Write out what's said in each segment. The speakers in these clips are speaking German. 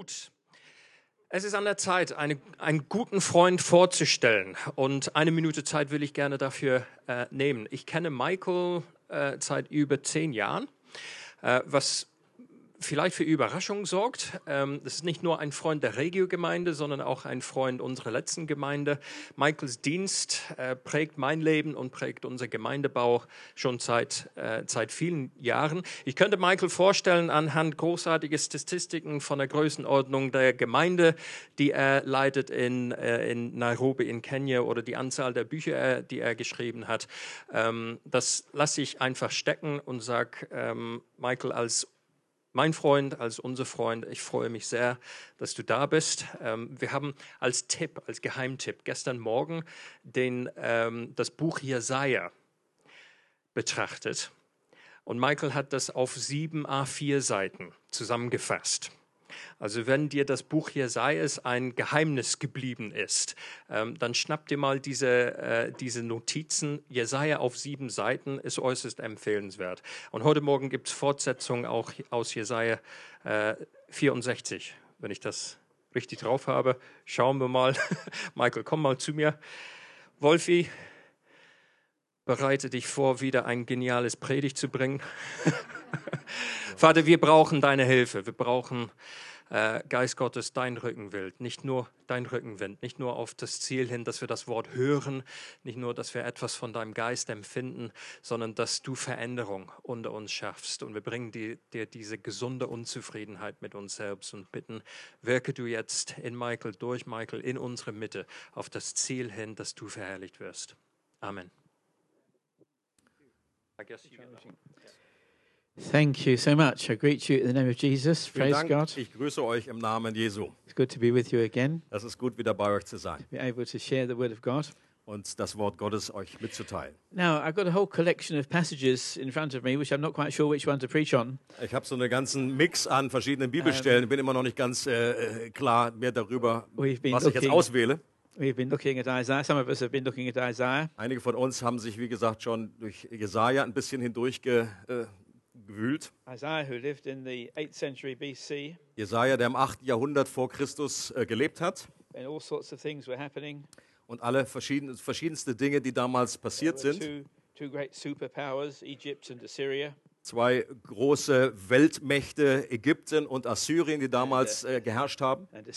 Gut. Es ist an der Zeit, eine, einen guten Freund vorzustellen. Und eine Minute Zeit will ich gerne dafür äh, nehmen. Ich kenne Michael äh, seit über zehn Jahren, äh, was vielleicht für Überraschung sorgt. Ähm, das ist nicht nur ein Freund der Regio-Gemeinde, sondern auch ein Freund unserer letzten Gemeinde. Michaels Dienst äh, prägt mein Leben und prägt unser Gemeindebau schon seit, äh, seit vielen Jahren. Ich könnte Michael vorstellen anhand großartiger Statistiken von der Größenordnung der Gemeinde, die er leitet in, äh, in Nairobi in Kenia oder die Anzahl der Bücher, die er geschrieben hat. Ähm, das lasse ich einfach stecken und sage, ähm, Michael als mein Freund, als unser Freund, ich freue mich sehr, dass du da bist. Ähm, wir haben als Tipp, als Geheimtipp gestern Morgen den, ähm, das Buch Jesaja betrachtet. Und Michael hat das auf sieben A4 Seiten zusammengefasst. Also wenn dir das Buch Jesajas ein Geheimnis geblieben ist, ähm, dann schnapp dir mal diese, äh, diese Notizen. Jesaja auf sieben Seiten ist äußerst empfehlenswert. Und heute Morgen gibt es Fortsetzungen auch aus Jesaja äh, 64, wenn ich das richtig drauf habe. Schauen wir mal. Michael, komm mal zu mir. Wolfi, bereite dich vor, wieder ein geniales Predigt zu bringen. Vater, wir brauchen deine Hilfe. Wir brauchen, äh, Geist Gottes, dein Rückenwind. Nicht nur dein Rückenwind, nicht nur auf das Ziel hin, dass wir das Wort hören, nicht nur, dass wir etwas von deinem Geist empfinden, sondern dass du Veränderung unter uns schaffst. Und wir bringen dir, dir diese gesunde Unzufriedenheit mit uns selbst und bitten, wirke du jetzt in Michael, durch Michael, in unsere Mitte auf das Ziel hin, dass du verherrlicht wirst. Amen. I guess you Thank you so much. I greet you in the name of Jesus. Praise Dank. God. Ich grüße euch im Namen Jesu. It's good to be with you again. Es ist gut, wieder bei euch zu sein Be able to share the word of God. und das Wort Gottes euch mitzuteilen. Now, I've got a whole collection of passages in front of me, which I'm not quite sure which one to preach on. Ich habe so einen ganzen Mix an verschiedenen Bibelstellen. Ich bin immer noch nicht ganz äh, äh, klar mehr darüber, was ich jetzt looking- auswähle. We've been looking at Isaiah. Some of us have been looking at Isaiah. Einige von uns haben sich, wie gesagt, schon durch Jesaja ein bisschen hindurchgewühlt. Äh, gewühlt. Isaiah, who lived in the 8th century BC, Jesaja, der im 8. Jahrhundert vor Christus äh, gelebt hat and all sorts of things were happening. und alle verschieden, verschiedenste Dinge, die damals passiert sind. Zwei große Weltmächte, Ägypten und Assyrien, die damals äh, geherrscht haben. And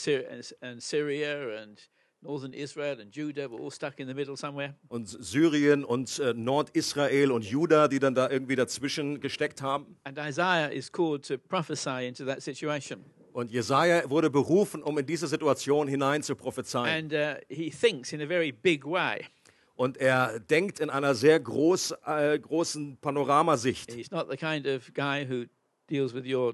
Syria and northern Israel and Judah were all stuck in the middle somewhere. und Syrien und äh, Nordisrael und Juda, die dann da irgendwie dazwischen gesteckt haben. And Isaiah is called to prophesy into that situation. Und Jesaja wurde berufen, um in diese Situation hinein zu prophezeien. And uh, he thinks in a very big way. Und er denkt in einer sehr groß, äh, großen Panoramasicht. He's not the kind of guy who deals with your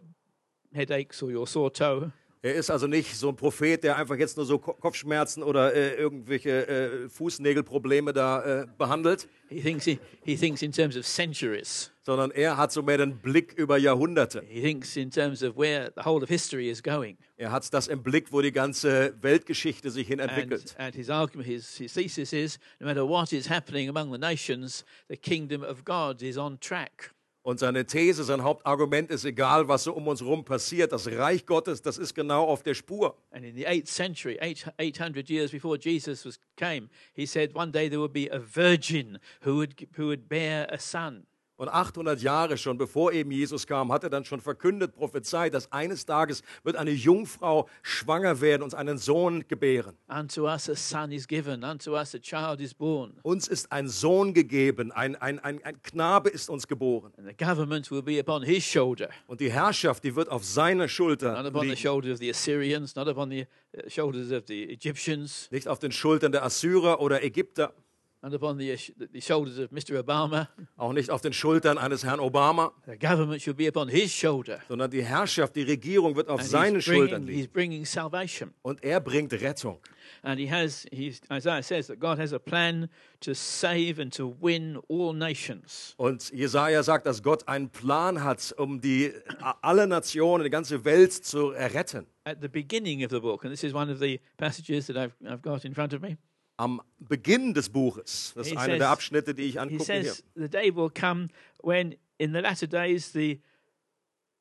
headaches or your sore toe. Er ist also nicht so ein Prophet, der einfach jetzt nur so Ko- Kopfschmerzen oder äh, irgendwelche äh, Fußnägelprobleme da äh, behandelt, He thinks, he, he thinks in terms of centuries. sondern er hat so mehr den Blick über Jahrhunderte. He thinks in terms of where the whole of history is going. Er hat das im Blick, wo die ganze Weltgeschichte sich hin And, entwickelt. and his argument, his, his thesis is no matter what is happening among the nations, the kingdom of God is on track. Und seine These, sein Hauptargument ist, egal was so um uns herum passiert, das Reich Gottes, das ist genau auf der Spur. And in the 8th century, eight, 800 years before Jesus was, came, he said one day there would be a virgin who would, who would bear a son. Und 800 Jahre schon bevor eben Jesus kam, hat er dann schon verkündet, prophezeit, dass eines Tages wird eine Jungfrau schwanger werden und einen Sohn gebären. Unto us a son is given, unto us a child is born. Uns ist ein Sohn gegeben, ein, ein, ein, ein Knabe ist uns geboren. And the government will be upon his shoulder, Und die Herrschaft, die wird auf seiner Schulter not upon the liegen. shoulders of the Assyrians, not upon the uh, shoulders of the Egyptians, Nicht auf den Schultern der Assyrer oder Ägypter, not upon the, the shoulders of Mr. Obama. auch nicht auf den Schultern eines Herrn Obama, The government should be upon his shoulder. sondern die Herrschaft, die Regierung wird auf And seinen Schultern liegen. he's bringing salvation. Und er bringt Rettung. And he has, he's, Isaiah says that God has a plan to save and to win all nations. Und Jesaja sagt, dass Gott einen Plan hat, um die alle Nationen, die ganze Welt zu erretten. At the beginning of the book, and this is one of the passages that I've, I've got in front of me, Am Beginn des Buches, das ist He einer der Abschnitte, die ich he angucke hier. says the day will come when in the latter days the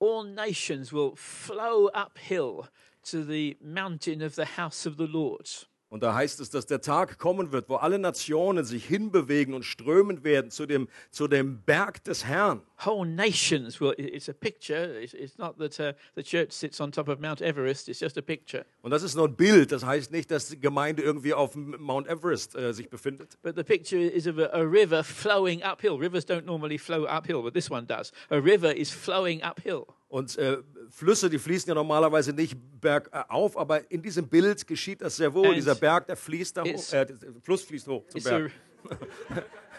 all nations will flow uphill to the mountain of the house of the Lord. Und da heißt es, dass der Tag kommen wird, wo alle Nationen sich hinbewegen und strömen werden zu dem, zu dem Berg des Herrn. Whole nations will, it- it's a picture. It's, it's not that uh, the church sits on top of Mount Everest, it's just a picture. Und das ist nur ein Bild. Das heißt nicht, dass die Gemeinde irgendwie auf Mount Everest äh, sich befindet. But the picture is of a, a river flowing uphill. Rivers don't normally flow uphill, but this one does. A river is flowing uphill. Und äh, Flüsse, die fließen ja normalerweise nicht bergauf, aber in diesem Bild geschieht das sehr wohl. And Dieser Berg, der fließt da hoch, äh, der Fluss fließt hoch zum Berg.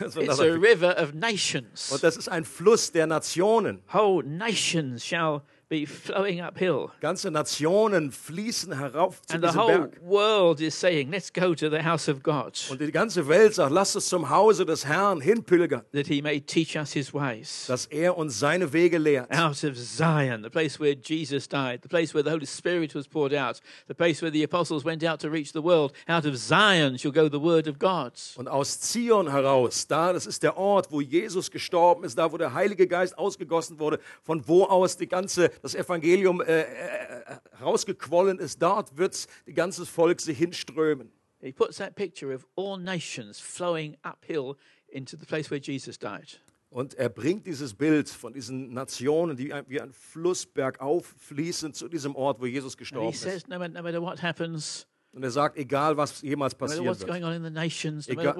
So, it's a river of nations. Und das ist ein Fluss der Nationen. Whole nations shall be flowing uphill. Ganze Nationen fließen herauf zu And the diesem whole Berg. world is saying, let's go to the house of God, Und die ganze Welt sagt, lasst uns zum Hause des Herrn hinpilgern, that he may teach us his ways. dass er uns seine Wege lehrt. Out of Zion, the place where Jesus died, the place where the Holy Spirit was poured out, the place where the apostles went out to reach the world. Out of Zion shall go the word of God. Und aus Zion heraus, da, das ist der Ort, wo Jesus gestorben ist, da, wo der Heilige Geist ausgegossen wurde, von wo aus die ganze, das Evangelium äh, äh, äh, rausgequollen ist, dort wird das ganze Volk sich hinströmen. He puts that picture of all nations flowing uphill into the place where Jesus died. Und er bringt dieses Bild von diesen Nationen, die wie ein Fluss bergauf fließen, zu diesem Ort, wo Jesus And gestorben says, ist. no, matter- no matter what happens, Und er sagt, egal was jemals passieren wird, in nations, Egal-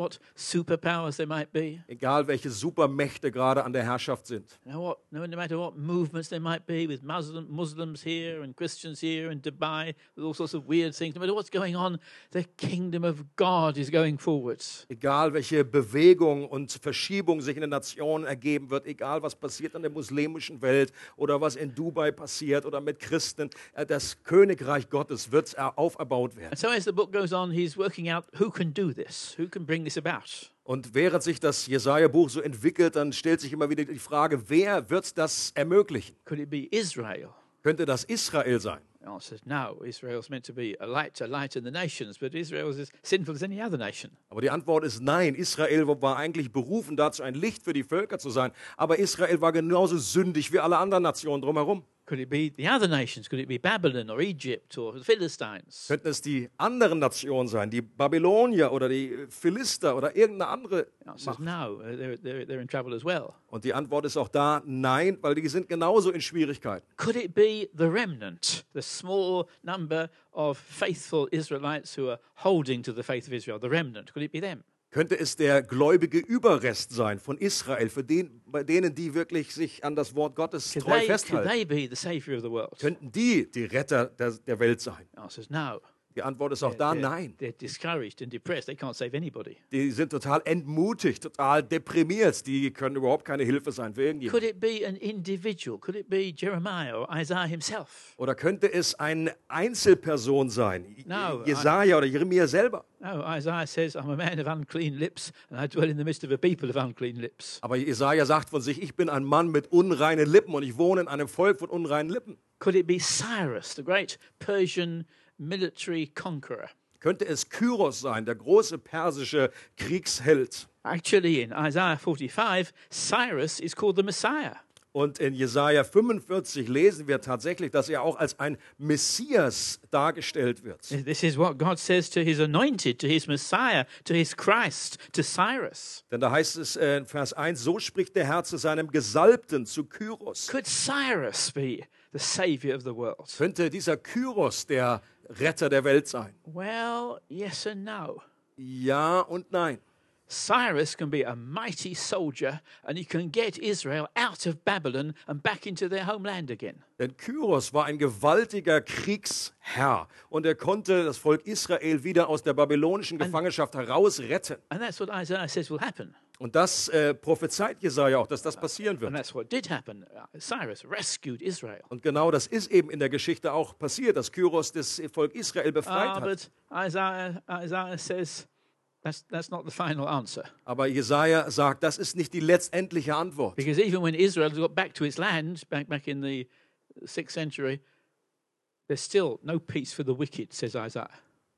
egal welche Supermächte gerade an der Herrschaft sind, no, what, no, no matter what movements there might be with Muslim, Muslims here and Christians here in Dubai, with all sorts of weird things, no matter what's going on, the kingdom of God is going forwards. egal welche Bewegung und Verschiebung sich in den Nationen ergeben wird, egal was passiert an der muslimischen Welt oder was in Dubai passiert oder mit Christen, äh, das Königreich Gottes wird äh, auferbaut werden. So as the book goes on, he's working out who can do this, who can bring this about. Und während sich das Jesaja-Buch so entwickelt, dann stellt sich immer wieder die Frage, wer wird das ermöglichen? Could it be Israel? Könnte das Israel sein? The answer is no. Israel's meant to be a light, a light in the nations, but Israel is as sinful as any other nation. Aber die Antwort ist nein. Israel war eigentlich berufen dazu, ein Licht für die Völker zu sein. Aber Israel war genauso sündig wie alle anderen Nationen drumherum. Could it be the other nations? Could it be Babylon or Egypt or the Philistines? Könnten es die anderen Nationen sein, die Babylonier oder die Philister oder irgendeine andere? Is no. Uh, They're, they're, they're in trouble as well. Und die Antwort ist auch da nein, weil die sind genauso in Schwierigkeiten. Could it be the remnant, the small number of faithful Israelites who are holding to the faith of Israel? The remnant. Could it be them? Könnte es der gläubige Überrest sein von Israel, für den, bei denen die wirklich sich an das Wort Gottes Could treu they, could festhalten? they be the savior of the world? Könnten die die Retter der, der Welt sein? Answer is no. Die Antwort ist auch da nein. they're discouraged and depressed. They can't save anybody. Die sind total entmutigt, total deprimiert. Die können überhaupt keine Hilfe sein für Could irgendjemanden. it be an individual? Could it be Jeremiah or Isaiah himself? Oder könnte es eine Einzelperson sein? No, Jesaja oder Jeremia selber? No, Isaiah says, I'm a man of unclean lips, and I dwell in the midst of a people of unclean lips. Aber Jesaja sagt von sich: Ich bin ein Mann mit unreinen Lippen und ich wohne in einem Volk von unreinen Lippen. Could it be Cyrus, the great Persian military conqueror? Könnte es Kyros sein, der große persische Kriegsheld? Actually, in Isaiah 45, Cyrus is called the Messiah. Und in Jesaja 45 lesen wir tatsächlich, dass er auch als ein Messias dargestellt wird. This is what God says to his anointed, to his Messiah, to his Christ, to Cyrus. Denn da heißt es äh, in Vers 1, so spricht der Herr zu seinem Gesalbten, zu Kyros. Could Cyrus be the savior of the world? Könnte dieser Kyros der Retter der Welt sein? Well, yes and no. Ja und nein. Cyrus can be a mighty soldier and he can get Israel out of Babylon and back into their homeland again. Denn Kyros war ein gewaltiger Kriegsherr und er konnte das Volk Israel wieder aus der babylonischen Gefangenschaft herausretten. And that's what Isaiah says will happen. Und das äh, prophezeit Jesaja auch, dass das passieren And wird. that's what did happen. Uh, Cyrus rescued Israel. Und genau das ist eben in der Geschichte auch passiert, dass Kyros das Volk Israel befreit Ah, hat. Isaiah, Isaiah says that's, that's not the final answer. Aber Jesaja sagt, das ist nicht die letztendliche Antwort. Because even when Israel got back to its land, back, back in the sixth century, there's still no peace for the wicked, says Isaiah.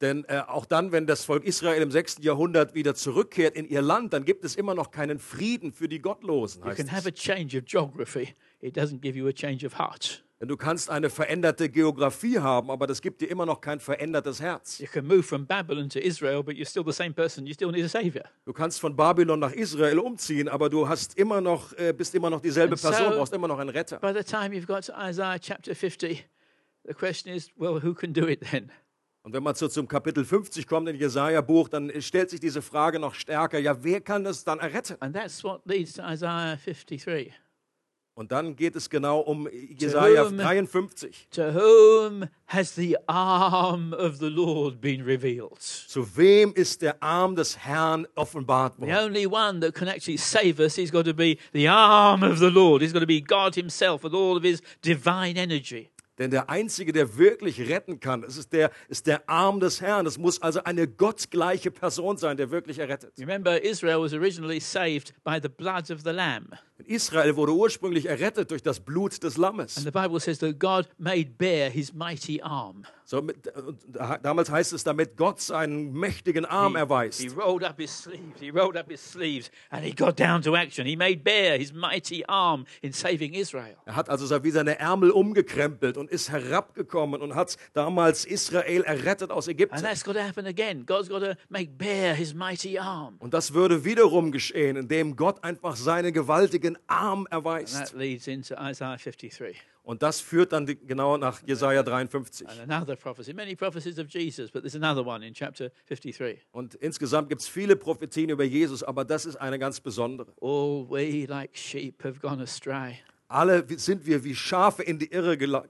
Denn äh, auch dann, wenn das Volk Israel im 6. Jahrhundert wieder zurückkehrt in ihr Land, dann gibt es immer noch keinen Frieden für die Gottlosen. You can have a change of geography, it doesn't give you a change of heart. Denn du kannst eine veränderte Geografie haben, aber das gibt dir immer noch kein verändertes Herz. You can move from Babylon to Israel, but you're still the same person. You still need a savior. Du kannst von Babylon nach Israel umziehen, aber du hast immer noch, äh, bist immer noch dieselbe And so- Person, brauchst immer noch einen Retter. By the time you've got to Isaiah chapter 50, the question is, well, who can do it then? Und wenn man so zum Kapitel 50 kommt in Jesaja-Buch, dann stellt sich diese Frage noch stärker: Ja, wer kann das dann erretten? And that's what leads to Isaiah 53. Und dann geht es genau um Jesaja whom- 53. To whom has the arm of the Lord been revealed? Zu wem ist der Arm des Herrn offenbart The worden? only one that can actually save us, he's got to be the arm of the Lord. He's got to be God himself with all of his divine energy. Denn der Einzige, der wirklich retten kann, ist der, ist der Arm des Herrn. Es muss also eine gottgleiche Person sein, der wirklich errettet. Remember, Israel was originally saved by the blood of the Lamb. Israel wurde ursprünglich errettet durch das Blut des And Lammes. the Bible says that God made bare his mighty arm. So damals heißt es, damit Gott seinen mächtigen Arm He erweist. rolled up his sleeves, he rolled up his sleeves, and he got down to action. He made bare his mighty arm in saving Israel. Er hat also so wie seine Ärmel umgekrempelt und ist herabgekommen und hat damals Israel errettet aus And Ägypten. that's got to happen again. God's got to make bare his mighty arm. Und das würde wiederum geschehen, indem Gott einfach seinen gewaltigen Arm And erweist. that leads into Isaiah 53. Und das führt dann genau nach Jesaja 53. And another prophecy, many prophecies of Jesus, but there's another one in chapter 53. Und insgesamt gibt es viele Prophetien über Jesus, aber das ist eine ganz besondere. All we like sheep have gone astray. Alle sind wir wie Schafe in die Irre gelaufen.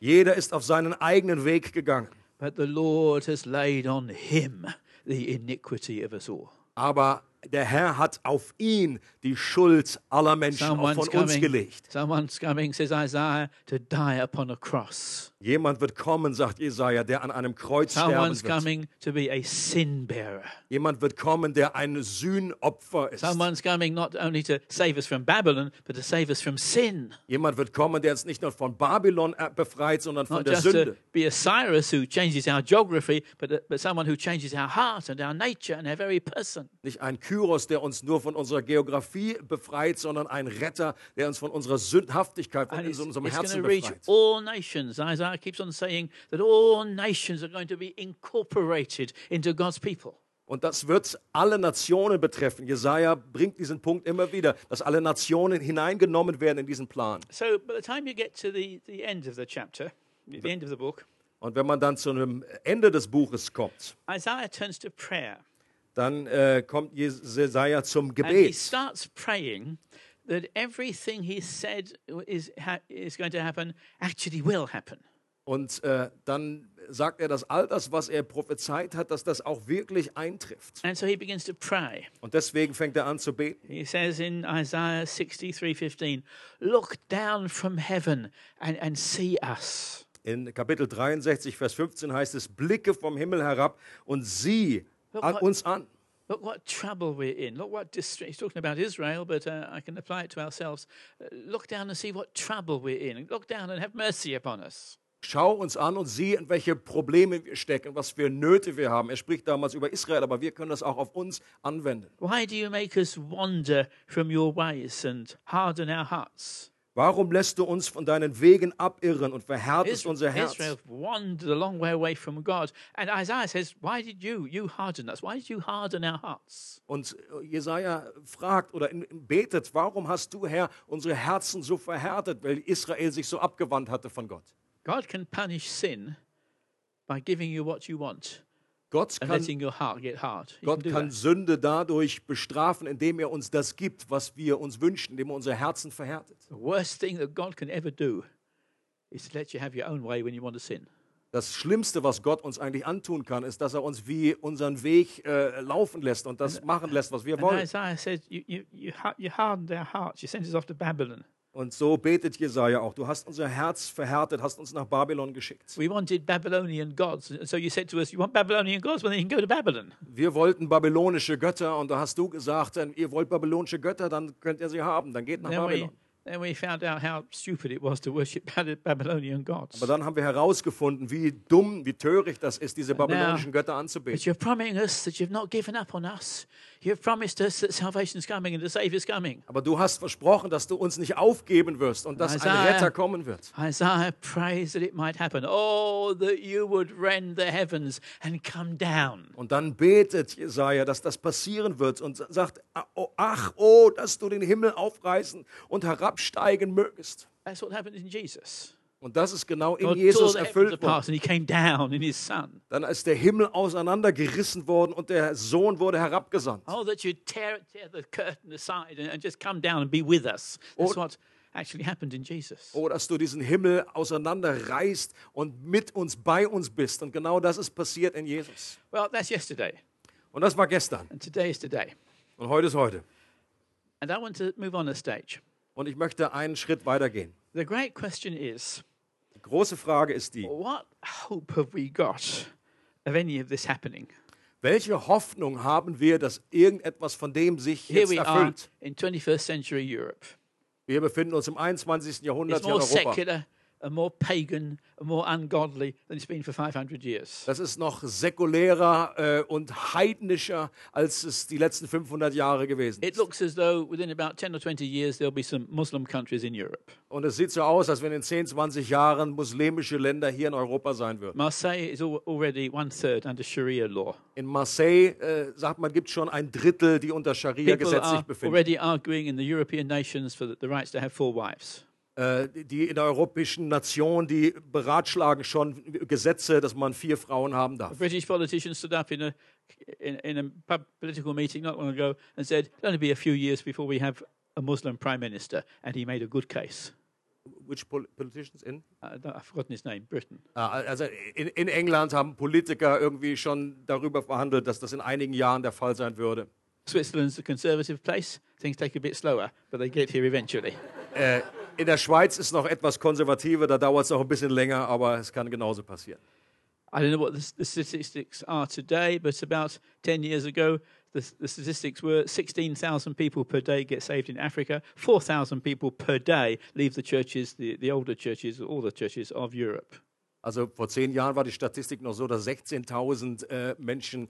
Jeder ist auf seinen eigenen Weg gegangen. but the Lord has laid on him the iniquity of us all. Aber der Herr hat auf ihn die Schuld aller Menschen von uns coming, gelegt. someone's coming, says Isaiah, to die upon a cross. Jemand wird kommen, sagt Jesaja, der an einem Kreuz sterben Someone's wird. coming to be a sin bearer. Jemand wird kommen, der ein Sühnopfer ist. Someone's coming not only to save us from Babylon, but to save us from sin. Jemand wird kommen, der uns nicht nur von Babylon befreit, sondern von Not der just to Sünde. be a Cyrus who changes our geography, but, uh, but someone who changes our heart and our nature and our very person. Nicht ein Kyros, der uns nur von unserer Geografie befreit, sondern ein Retter, der uns von unserer Sündhaftigkeit, von And it's, unserem it's Herzen to reach befreit. all nations. Isaiah keeps on saying that all nations are going to be incorporated into God's people. Und das wird alle Nationen betreffen. Jesaja bringt diesen Punkt immer wieder, dass alle Nationen hineingenommen werden in diesen Plan. So by the time you get to the, the end of the chapter, the end of the book, Und wenn man dann zu einem Ende des Buches kommt, Isaiah turns to prayer. dann äh, kommt Jesaja zum And he starts praying that everything he said is, is going to happen actually will happen. Und äh, dann sagt er, dass all das, was er prophezeit hat, dass das auch wirklich eintrifft. And so he begins to pray. Und deswegen fängt er an zu beten. He says in Isaiah 63:15, "Look down from heaven and, and see us." In Kapitel 63, Vers 15 heißt es, blicke vom Himmel herab und sieh what- uns an. Look what trouble we're in. Look what distress. He's talking about Israel, but uh, I can apply it to ourselves. Uh, look down and see what trouble we're in. Look down and have mercy upon us. Schau uns an und sieh, in welche Probleme wir stecken, was für Nöte wir haben. Er spricht damals über Israel, aber wir können das auch auf uns anwenden. Why do you make us wander from your ways and harden our hearts? Warum lässt du uns von deinen Wegen abirren und verhärtest unser Herz? Israel wandered a long way away from God. And Isaiah says, Why did you? You harden us. Why did you harden our hearts? Und Jesaja fragt oder betet, warum hast du, Herr, unsere Herzen so verhärtet, weil Israel sich so abgewandt hatte von Gott? God can punish sin by giving you what you want Gott kann, letting your heart get hard. He Gott kann. Sünde dadurch bestrafen, indem er uns das gibt, was wir uns wünschen, indem er unser Herzen verhärtet. The worst thing that God can ever do is to let you have your own way when you want to sin. Das Schlimmste, was Gott uns eigentlich antun kann, ist, dass er uns wie unseren Weg äh, laufen lässt und das machen lässt, was wir wollen. Isaiah said, you, you, you, ha- you hardened our hearts. You sent us off to Babylon. Und so betet Jesaja auch. Du hast unser Herz verhärtet, hast uns nach Babylon geschickt. We wanted Babylonian gods. So you said to us, You want Babylonian gods? Well, then you can go to Babylon. Wir wollten babylonische Götter und da hast du gesagt, ihr wollt babylonische Götter, dann könnt ihr sie haben, dann geht nach Then we, Babylon. then we found out how stupid it was to worship Bab- Babylonian gods. Aber dann haben wir herausgefunden, wie dumm, wie töricht das ist, diese babylonischen Götter But anzubeten. you're promising us that you've not given up on us. You've promised us that salvation's coming and the Saviour's coming. Aber du hast versprochen, dass du uns nicht aufgeben wirst und dass ein Isaiah. Retter kommen wird. Isaiah prays that it might happen. Oh, that you would rend the heavens and come down. Und dann betet Jesaja, dass das passieren wird und sagt: "Oh, Ach, oh, dass du den Himmel aufreißen und herabsteigen mögest. That's what happened in Jesus. Und das ist genau in God Jesus erfüllt worden. Dann ist der Himmel auseinandergerissen worden und der Sohn wurde herabgesandt. Oh, that you'd tear, tear the curtain aside and, and just come down and be with us. That's what actually happened in Jesus. Oh, dass du diesen Himmel auseinanderreißt und mit uns, bei uns bist. Und genau das ist passiert in Jesus. Well, that's yesterday. Und das war gestern. And today is today. Und heute ist heute. And I want to move on a stage. Und ich möchte einen Schritt weitergehen. The great question is große Frage ist die, what hope have we got of any of this happening? welche Hoffnung haben wir, dass irgendetwas von dem sich Here jetzt we are erfüllt? in 21st century Europe. Wir befinden uns im 21. Jahrhundert It's hier in more Europa. secular more pagan and more ungodly than it's been for 500 years. Das ist noch säkulärer äh, und heidnischer, als es die letzten 500 Jahre gewesen It ist. looks as though within about 10 or 20 years there'll be some Muslim countries in Europe. Und es sieht so aus, als wenn in 10, 20 Jahren muslimische Länder hier in Europa sein würden. Marseille is al- already one third under Sharia law. In Marseille, äh, sagt man, gibt es schon ein Drittel, die unter Scharia People gesetzlich are befinden. already arguing in the European nations for the, the rights to have four wives. Äh, die in der europäischen Nation, die beratschlagen schon Gesetze, dass man vier Frauen haben darf. British politician stood up in a, in, in a political meeting not long ago and said, It'll only be a few years before we have a Muslim prime minister. And he made a good case. Which pol politicians in? Uh, I've forgotten his name, Britain. Ah, Also in, in England haben Politiker irgendwie schon darüber verhandelt, dass das in einigen Jahren der Fall sein würde. Switzerland's a conservative place. Things take a bit slower, but they get here eventually. In der Schweiz ist noch etwas konservativer, da dauert es noch ein bisschen länger, aber es kann genauso passieren. I don't know what the, the statistics are today, but about 10 years ago, the, the statistics were 16,000 people per day get saved in Africa, 4,000 people per day leave the churches, the, the older churches, all the churches of Europe. Also vor zehn Jahren war die Statistik noch so, dass 16.000 äh, Menschen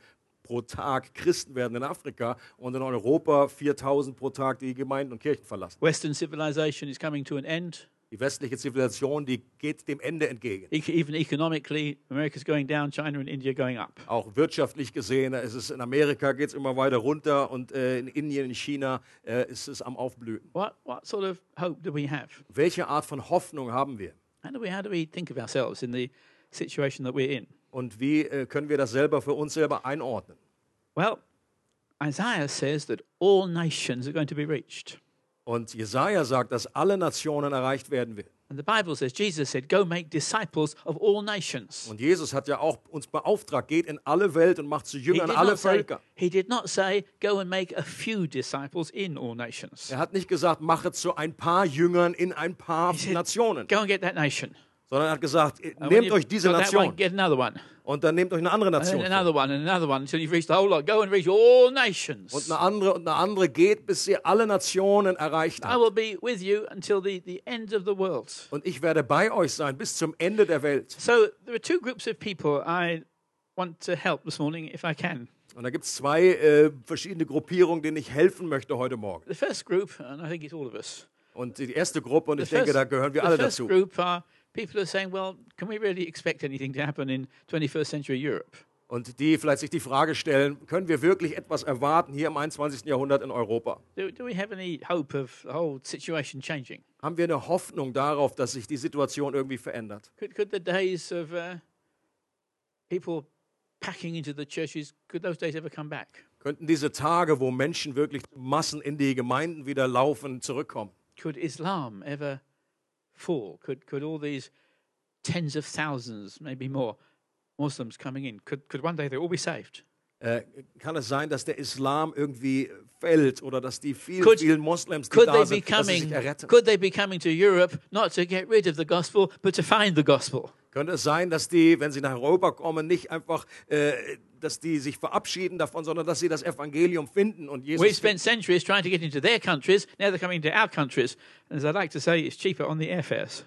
pro Tag Christen werden in Afrika und in Europa 4.000 pro Tag die Gemeinden und Kirchen verlassen. Western civilization is coming to an end. Die westliche Zivilisation, die geht dem Ende entgegen. Even economically, America's going down, China and India going up. Auch wirtschaftlich gesehen, ist es in Amerika geht es immer weiter runter und äh, in Indien, in China äh, ist es am Aufblühen. What, what sort of hope do we have? Welche Art von Hoffnung haben wir? How do we, how do we think of ourselves in the situation that we're in? Und wie äh, können wir das selber für uns selber einordnen? Well, Isaiah says that all nations are going to be reached. Und Jesaja sagt, dass alle Nationen erreicht werden werden. And the Bible says, Jesus said, Go make disciples of all nations. Und Jesus hat ja auch uns beauftragt, geht in alle Welt und macht zu Jüngern alle not say, Völker. he did not say, Go and make a few disciples in all nations. Er hat nicht gesagt, mache zu ein paar Jüngern in ein paar said, Nationen, Go and get that nation. Sondern er hat gesagt, nehmt euch diese Nation one. und dann nehmt euch eine andere And Nation. then vor. another one, and another one, until you've reached the whole lot. Go and reach all nations. Und eine andere und eine andere geht, bis ihr alle Nationen erreicht I habt. will be with you until the, the end of the world. Und ich werde bei euch sein bis zum Ende der Welt. So there are two groups of people I want to help this morning if I can. Und da gibt es zwei äh, verschiedene Gruppierungen, denen ich helfen möchte heute Morgen. The first group, and I think it's all of us. Und die erste Gruppe, und The ich denke, da gehören wir alle first dazu. group are people are saying, well, can we really expect anything to happen in 21st century Europe? Und die vielleicht sich die Frage stellen, können wir wirklich etwas erwarten hier im 21. Jahrhundert in Europa? Do, do we have any hope of the whole situation changing? Haben wir eine Hoffnung darauf, dass sich die Situation irgendwie verändert? Could, could the days of uh, people packing into the churches, could those days ever come back? Könnten diese Tage, wo Menschen wirklich Massen in die Gemeinden wieder laufen, zurückkommen? Could Islam ever fall? Could, could all these tens of thousands, maybe more, Muslims coming in, could, could one day they all be saved? Äh, kann es sein, dass der Islam irgendwie fällt oder dass die vielen, Could- vielen Moslems, die Could da they be sind, dass sie sich coming? erretten? Could they be coming to Europe not to get rid of the gospel, but to find the gospel? Könnte es sein, dass die, wenn sie nach Europa kommen, nicht einfach äh, dass die sich verabschieden davon, sondern dass sie das Evangelium finden und Jesus We spent centuries trying to get into their countries. Now they're coming to our countries. And as I like to say, it's cheaper on the airfares.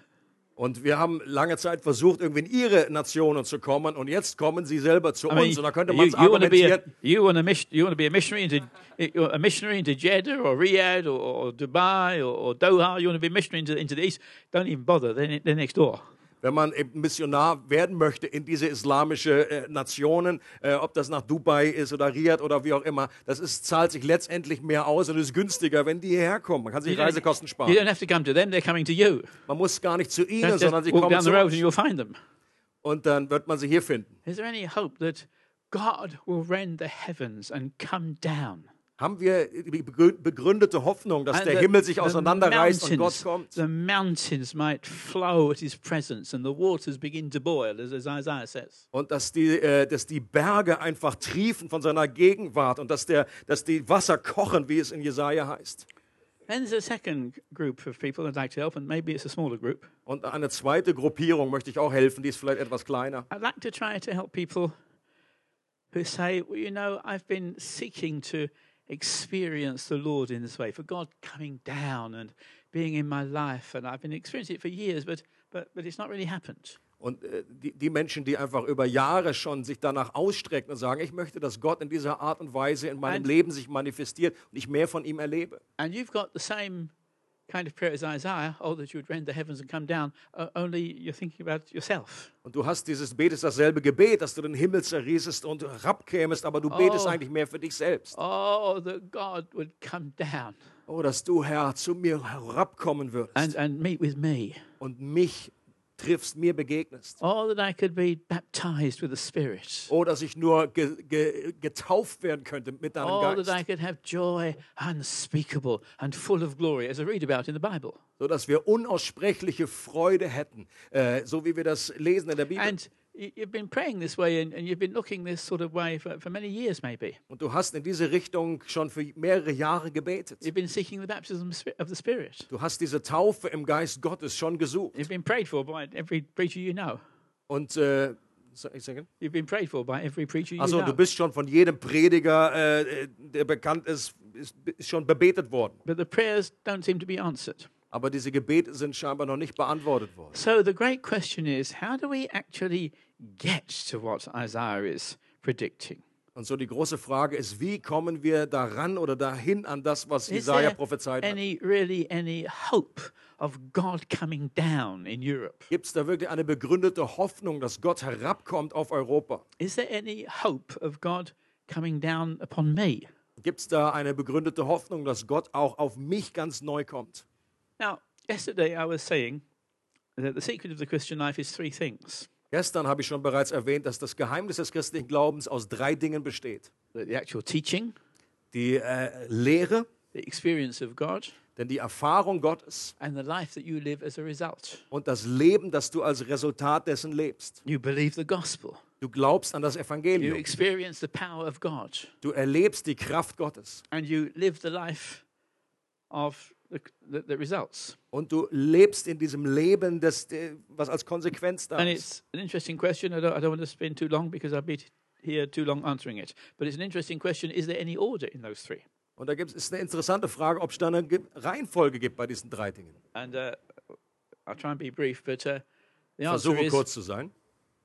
Und wir haben lange Zeit versucht, irgendwie in ihre Nationen zu kommen und jetzt kommen sie selber zu I mean, uns und da könnte man es be a, argumentieren. you want to be a missionary into a missionary into Jeddah or Riyadh or, or Dubai or, or Doha. You want to be a missionary into, into the east. Don't even bother. They're, they're next door. Wenn man eben Missionar werden möchte in diese islamische äh, Nationen, äh, ob das nach Dubai ist oder Riyadh oder wie auch immer, das ist, zahlt sich letztendlich mehr aus und ist günstiger, wenn die hierher kommen. Man kann sich You Reisekosten You sparen. don't have to come to them. They're coming to you. Man muss gar nicht zu ihnen, sondern sie kommen down the zu road and uns. you'll find them. Und dann wird man sie hier finden. Is there any hope that God will rend the heavens and come down? Haben wir die begrü- begründete Hoffnung, dass And der the- Himmel sich auseinanderreißt und Gott kommt? The mountains might flow at his presence and the waters begin to boil, as, Isaiah says. Und dass die, äh, dass die Berge einfach triefen von seiner Gegenwart und dass, der, dass die Wasser kochen, wie es in Jesaja heißt. Then there's a second group of people I'd like to help, and maybe it's a smaller group. Und eine zweite Gruppierung möchte ich auch helfen, die ist vielleicht etwas kleiner. I'd like to try to help people who say, well, you know, I've been seeking to experience the Lord in this way, for God coming down and being in my life, and I've been experiencing it for years, but but but it's not really happened. Und äh, die, die Menschen, die einfach über Jahre schon sich danach ausstrecken und sagen, ich möchte, dass Gott in dieser Art und Weise in meinem And- Leben sich manifestiert und ich mehr von ihm erlebe. And you've got the same kind of prayer as Isaiah, oh, that you would rend the heavens and come down, uh, only you're thinking about yourself. Und du hast dieses, betest dasselbe Gebet, dass du den Himmel zerrissest und herabkämest, aber du betest Oh. eigentlich mehr für dich selbst. Oh, that God would come down Oh, dass du, Herr, zu mir herabkommen würdest and, and meet with me. und mich triffst, mir begegnest. Oh, that I could be baptized with the Spirit. Oh, dass ich nur ge ge getauft werden könnte mit deinem Oh, that I Geist. could have joy unspeakable and full of glory, as I read about in the Bible. So dass wir unaussprechliche Freude hätten, äh, so wie wir das lesen in der Bibel. And you've been praying this way and, and you've been looking this sort of way for, for many years, maybe. Und du hast in diese Richtung schon für mehrere Jahre gebetet. You've been seeking the baptism of the Spirit. Du hast diese Taufe im Geist Gottes schon gesucht. You've been prayed for by every preacher you know. Und äh, sag- ich sage, You've been prayed for by every preacher you also know. du bist schon von jedem Prediger, äh, der bekannt ist, ist, ist schon bebetet worden. But the prayers don't seem to be answered. Aber diese Gebete sind scheinbar noch nicht beantwortet worden. So the great question is how do we actually get to what Isaiah is predicting? Und so die große Frage ist, wie kommen wir daran oder dahin an das, was Is Jesaja prophezeit hat? any really any hope of God coming down in Europe? Gibt es da wirklich eine begründete Hoffnung, dass Gott herabkommt auf Europa? Is there any hope of God coming down upon me? Gibt es da eine begründete Hoffnung, dass Gott auch auf mich ganz neu kommt? Now, yesterday I was saying that the secret of the Christian life is three things Gestern habe ich schon bereits erwähnt, dass das Geheimnis des christlichen Glaubens aus drei Dingen besteht. the the actual teaching, Die äh, Lehre, the experience of God, denn die Erfahrung Gottes and the life that you live as a result. und das Leben, das du als Resultat dessen lebst. You believe the gospel, Du glaubst an das you Evangelium. experience the power of God, Du erlebst die Kraft Gottes. and you live the life of the, the, results. Und du lebst in diesem Leben, das, äh, was als Konsequenz da And ist. it's an interesting question. I don't, I don't want to spend too long because I'll be t- here too long answering it. But it's an interesting question. Is there any order in those three? Und da gibt's, ist eine interessante Frage, ob es da eine Ge- Reihenfolge gibt bei diesen drei Dingen. And uh, I'll try and be brief, but uh, the answer Versuche is kurz zu sein.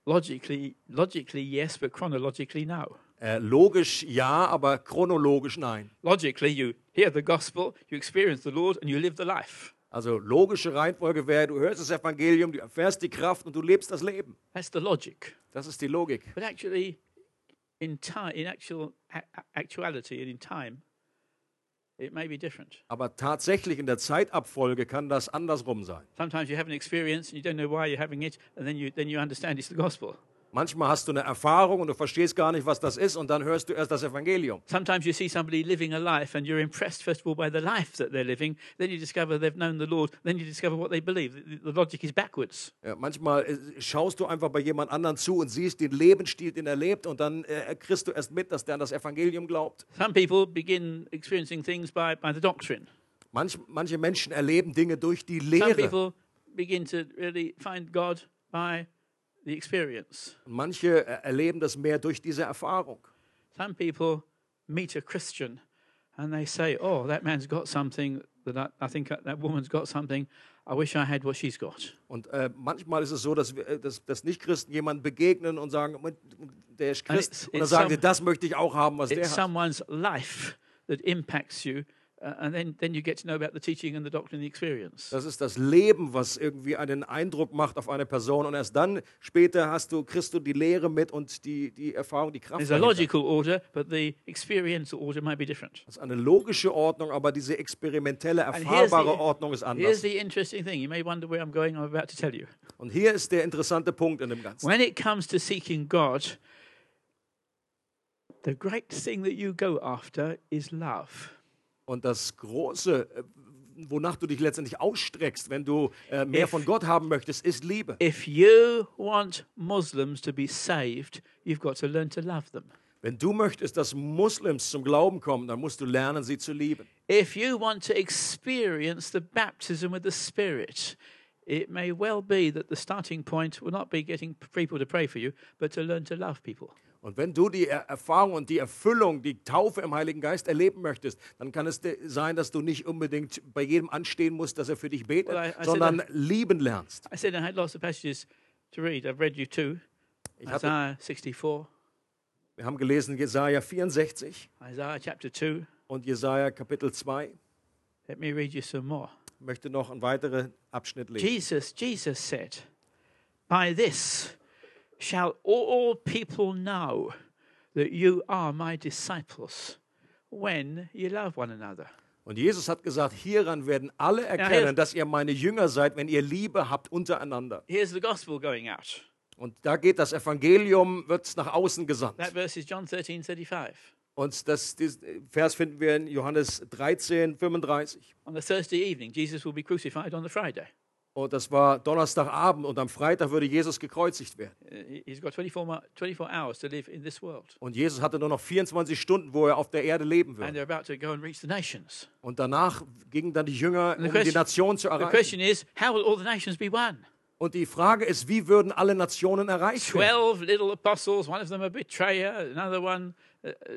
logically, logically yes, but chronologically no. Äh, logisch ja, aber chronologisch nein. Logically, you hear the gospel, you experience the Lord, and you live the life. Also logische Reihenfolge wäre, du hörst das Evangelium, du erfährst die Kraft und du lebst das Leben. That's the logic. Das ist die Logik. But actually, in time, in actual actuality and in time, it may be different. Aber tatsächlich in der Zeitabfolge kann das andersrum sein. Sometimes you have an experience and you don't know why you're having it, and then you then you understand it's the gospel. Manchmal hast du eine Erfahrung und du verstehst gar nicht, was das ist und dann hörst du erst das Evangelium. Sometimes you see somebody living a life and you're impressed, first of all, by the life that they're living. Then you discover they've known the Lord. Then you discover what they believe. The, logic is backwards. Ja, manchmal äh, schaust du einfach bei jemand anderen zu und siehst den Lebensstil, den er lebt und dann äh, kriegst du erst mit, dass der an das Evangelium glaubt. Some people begin experiencing things by, by the doctrine. Manch, manche Menschen erleben Dinge durch die Some Lehre. people begin to really find God by the experience. Manche äh, erleben das mehr durch diese Erfahrung. Some people meet a Christian and they say, Oh, that man's got something that I, I think that woman's got something. I wish I had what she's got. Und äh, manchmal ist es so, dass, wir, äh, dass, dass Nicht-Christen jemandem begegnen und sagen, "Moment, der ist And Christ. it's- Und dann it's sagen sie, das möchte ich auch haben, was der It's hat. someone's life that impacts you, and then, then you get to know about the teaching and the doctrine and the experience. Das ist das Leben, was irgendwie einen Eindruck macht auf eine Person. Und erst dann später hast du, kriegst du die Lehre mit und die, die Erfahrung, die Kraft. There's a logical order, but the experiential order might be different. Das ist eine logische Ordnung, aber diese experimentelle, here's erfahrbare the- Ordnung ist Here's anders. the interesting thing. You may wonder where I'm going. I'm about to tell you. Und hier ist der interessante Punkt in dem Ganzen. When it comes to seeking God, the great thing that you go after is love. Und das Große, äh, wonach du dich letztendlich ausstreckst, wenn du äh, mehr If- von Gott haben möchtest, ist Liebe. If you want Muslims to be saved, you've got to learn to love them. Wenn du möchtest, dass Muslims zum Glauben kommen, dann musst du lernen, sie zu lieben. If you want to experience the baptism with the Spirit, it may well be that the starting point will not be getting people to pray for you, but to learn to love people. Und wenn du die Er- Erfahrung und die Erfüllung, die Taufe im Heiligen Geist erleben möchtest, dann kann es sein, dass du nicht unbedingt bei jedem anstehen musst, dass er für dich betet, Well, I- I said sondern that- lieben lernst. I said I had lots of passages to read. I've read you two Ich hatte, Isaiah 64, wir haben gelesen Jesaja 64 Isaiah chapter 2. und Jesaja Kapitel 2. Let me read you some more. Ich möchte noch einen weiteren Abschnitt lesen. Jesus, Jesus said, By this shall all people know that you are my disciples when you love one another. Und Jesus hat gesagt, hieran werden alle erkennen, dass ihr meine Jünger seid, wenn ihr Liebe habt untereinander. Here's the gospel going out. Und da geht das Evangelium, wird nach außen gesandt. That verse is John 13 35. Und das, diesen Vers finden wir in Johannes 13, 35. On the Thursday evening, Jesus will be crucified on the Friday. Und das war Donnerstagabend und am Freitag würde Jesus gekreuzigt werden. Uh, he- He's got 24, mo- 24 hours to live in this world. Und Jesus hatte nur noch 24 Stunden, wo er auf der Erde leben And würde. they're about to go and reach the nations. Und danach gingen dann die Jünger, the um die question- Nation zu The erreichen. question is, how will all the nations be one? Und die Frage ist, wie würden alle Nationen erreicht werden? 12 little apostles, one of them a betrayer, another one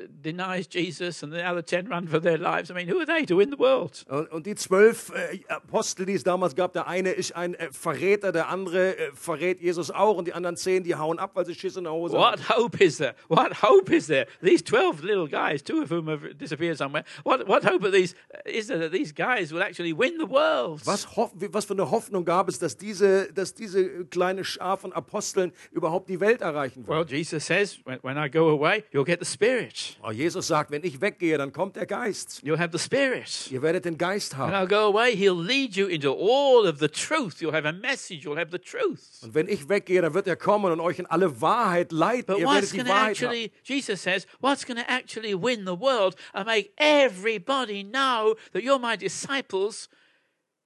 denies Jesus, and the other 10 run for their lives. I mean, who are they to win the world? Und, die zwölf äh, Apostel, die es damals gab, der eine ist ein äh, Verräter, der andere äh, verrät Jesus auch und die anderen zehn, die hauen ab, weil sie Schiss in der Hose haben. What hope is there? What hope is there? These 12 little guys, two of whom have disappeared somewhere, what, what hope are these, is there that these guys will actually win the world? Was, was für eine Hoffnung gab es, dass diese, dass diese kleine Schar von Aposteln überhaupt die Welt erreichen würden? Well, Jesus says, when, when I go away, you'll get the Spirit. Oh, Jesus sagt, wenn ich weggehe, dann kommt der Geist. You'll have the Spirit. Ihr werdet den Geist When haben. I go away, He'll lead you into all of the truth. You'll have a message, you'll have the truth. Und wenn ich weggehe, dann wird er kommen und euch in alle Wahrheit leiten. But Ihr what's werdet die going to Wahrheit haben. actually, Jesus says, what's going to actually win the world and make everybody know that you're my disciples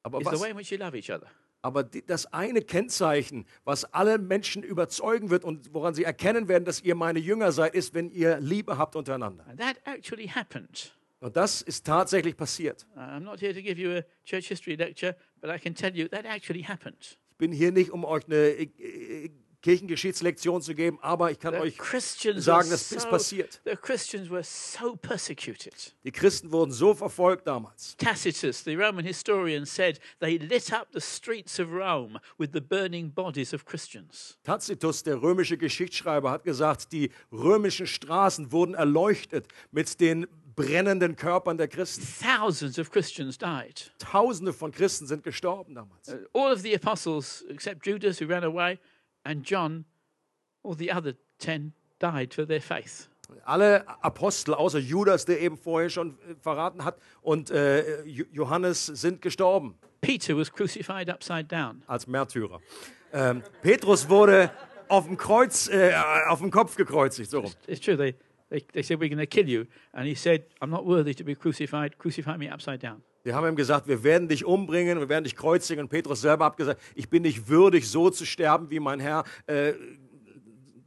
Aber, is the was, way in which you love each other. Aber die, das eine Kennzeichen, was alle Menschen überzeugen wird und woran sie erkennen werden, dass ihr meine Jünger seid, ist, wenn ihr Liebe habt untereinander. And that actually happened. Und das ist tatsächlich passiert. I'm not here to give you a church history lecture, but I can tell you that actually happened. Ich bin hier nicht, um euch eine äh, äh, Kirchengeschichtslektion zu geben, aber ich kann The euch Christians, were sagen, das ist so, passiert. Christians were so persecuted. Die Christen wurden so verfolgt damals. Tacitus, the Roman historian, said they lit up the streets of Rome with the burning bodies of Christians. Tacitus, der römische Geschichtsschreiber, hat gesagt, die römischen Straßen wurden erleuchtet mit den brennenden Körpern der Christen. Thousands of Christians died. Tausende von Christen sind gestorben damals. Uh, all of the apostles, except Judas, who ran away, and John, all the other ten died for their faith. Alle Apostel, außer Judas, der eben vorher schon äh, verraten hat, und äh, Jo- Johannes sind gestorben Peter was crucified upside down. als Märtyrer. Ähm, Petrus wurde auf dem Kreuz, äh, auf dem Kopf gekreuzigt. So rum. It's true. They, they, they said, We're going to kill you. And he said, I'm not worthy to be crucified. Crucify me upside down. Die haben ihm gesagt, wir werden dich umbringen, wir werden dich kreuzigen. Und Petrus selber hat gesagt, ich bin nicht würdig, so zu sterben wie mein Herr. Äh,